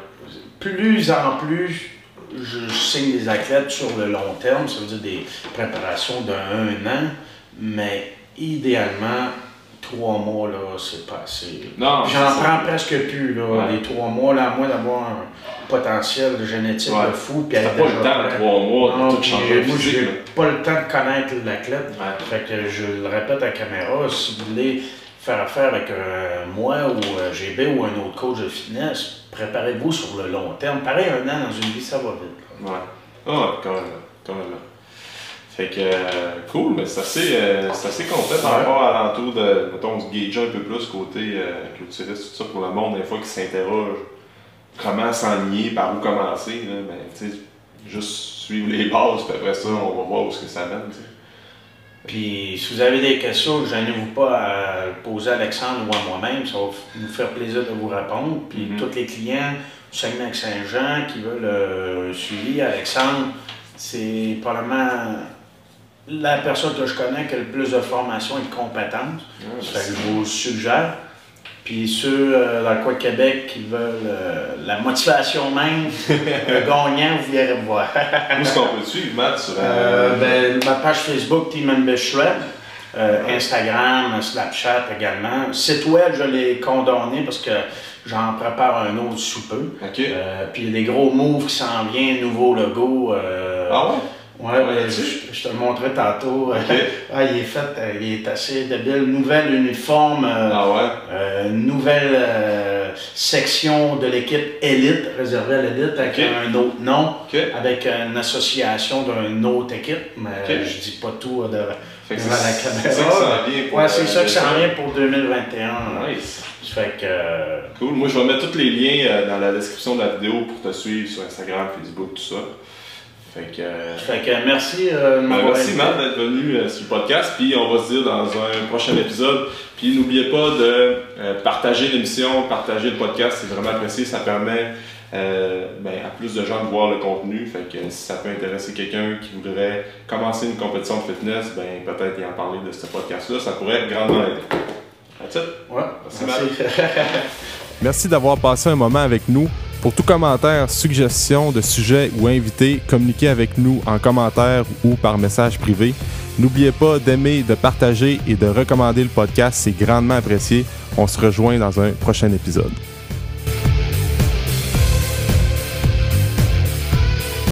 Speaker 2: Plus en plus, je, je signe des athlètes sur le long terme, ça veut dire des préparations d'un an. mais idéalement, trois mois, là, c'est pas assez.
Speaker 1: Non,
Speaker 2: J'en prends presque plus, là,
Speaker 1: Ouais.
Speaker 2: les trois mois, là, à moins d'avoir un potentiel génétique
Speaker 1: Ouais.
Speaker 2: de fou. Puis
Speaker 1: pas le temps de trois mois
Speaker 2: Non,
Speaker 1: tout changer
Speaker 2: moi, j'ai pas le temps de connaître l'athlète.
Speaker 1: Ouais.
Speaker 2: Fait que je le répète à la caméra, si vous voulez faire affaire avec euh, moi ou euh, GB ou un autre coach de fitness, préparez-vous sur le long terme. Pareil, un an dans une vie, ça va vite. là.
Speaker 1: Ouais. Ah ouais, quand même. Quand même. Fait que, euh, cool, mais c'est assez, euh, c'est assez complet par rapport à l'entour de, mettons, du gager un peu plus côté euh, culturiste, tout ça, pour le monde, des fois, qui s'interroge comment s'enligner, par où commencer, là, ben, tu sais, juste suivre les bases, puis après ça, on va voir où est-ce que ça mène, tu sais.
Speaker 2: Puis si vous avez des questions, gênez-vous pas à poser à Alexandre ou à moi-même, ça va nous faire plaisir de vous répondre. Puis
Speaker 1: Mhm.
Speaker 2: tous les clients du Saguenay-Saint-Jean qui veulent euh, suivi, Alexandre, c'est probablement la personne que je connais qui a le plus de formation et de compétences.
Speaker 1: Ouais,
Speaker 2: Ça fait que je vous suggère. Puis ceux euh, dans le coin de Québec qui veulent euh, la motivation même, (laughs) le gagnant, vous irez me voir.
Speaker 1: Où est-ce qu'on peut suivre, Matt, sur
Speaker 2: Euh, ben, ma page Facebook, Team Shred. Euh, Instagram, Snapchat également. Site web, je l'ai condamné parce que j'en prépare un autre sous peu.
Speaker 1: Ok.
Speaker 2: Euh, puis il y a des gros moves qui s'en viennent, nouveau logo. euh,
Speaker 1: ah ouais?
Speaker 2: Ouais,
Speaker 1: Ouais,
Speaker 2: je, je te le montrais tantôt.
Speaker 1: Ok. (laughs)
Speaker 2: Ah, il est fait, euh, il est assez débile. Nouvelle uniforme, euh,
Speaker 1: Ah ouais?
Speaker 2: euh, nouvelle euh, section de l'équipe élite, réservée à l'élite avec un autre nom avec une association d'une autre équipe, mais euh, je dis pas tout euh, de,
Speaker 1: que
Speaker 2: devant la caméra.
Speaker 1: c'est ça qui s'en vient pour,
Speaker 2: Ouais, c'est
Speaker 1: euh,
Speaker 2: ça s'en
Speaker 1: le-
Speaker 2: vient pour 2021.
Speaker 1: Nice.
Speaker 2: Ça fait que. euh,
Speaker 1: Cool. Moi, je vais mettre tous les liens euh, dans la description de la vidéo pour te suivre sur Instagram, Facebook, tout ça. Fait que. euh,
Speaker 2: fait que merci euh,
Speaker 1: ben, merci. Matt d'être venu euh, sur le podcast, puis on va se dire dans un prochain épisode. Puis n'oubliez pas de euh, partager l'émission, partager le podcast, c'est vraiment apprécié, ça permet euh, ben, à plus de gens de voir le contenu. Fait que si ça peut intéresser quelqu'un qui voudrait commencer une compétition de fitness, ben peut-être y en parler de ce podcast-là, ça pourrait grandement aider. That's it.
Speaker 2: Ouais,
Speaker 1: Merci,
Speaker 2: merci. (laughs) (laughs)
Speaker 3: Merci d'avoir passé un moment avec nous. Pour tout commentaire, suggestion de sujet ou invité, communiquez avec nous en commentaire ou par message privé. N'oubliez pas d'aimer, de partager et de recommander le podcast, c'est grandement apprécié. On se rejoint dans un prochain épisode.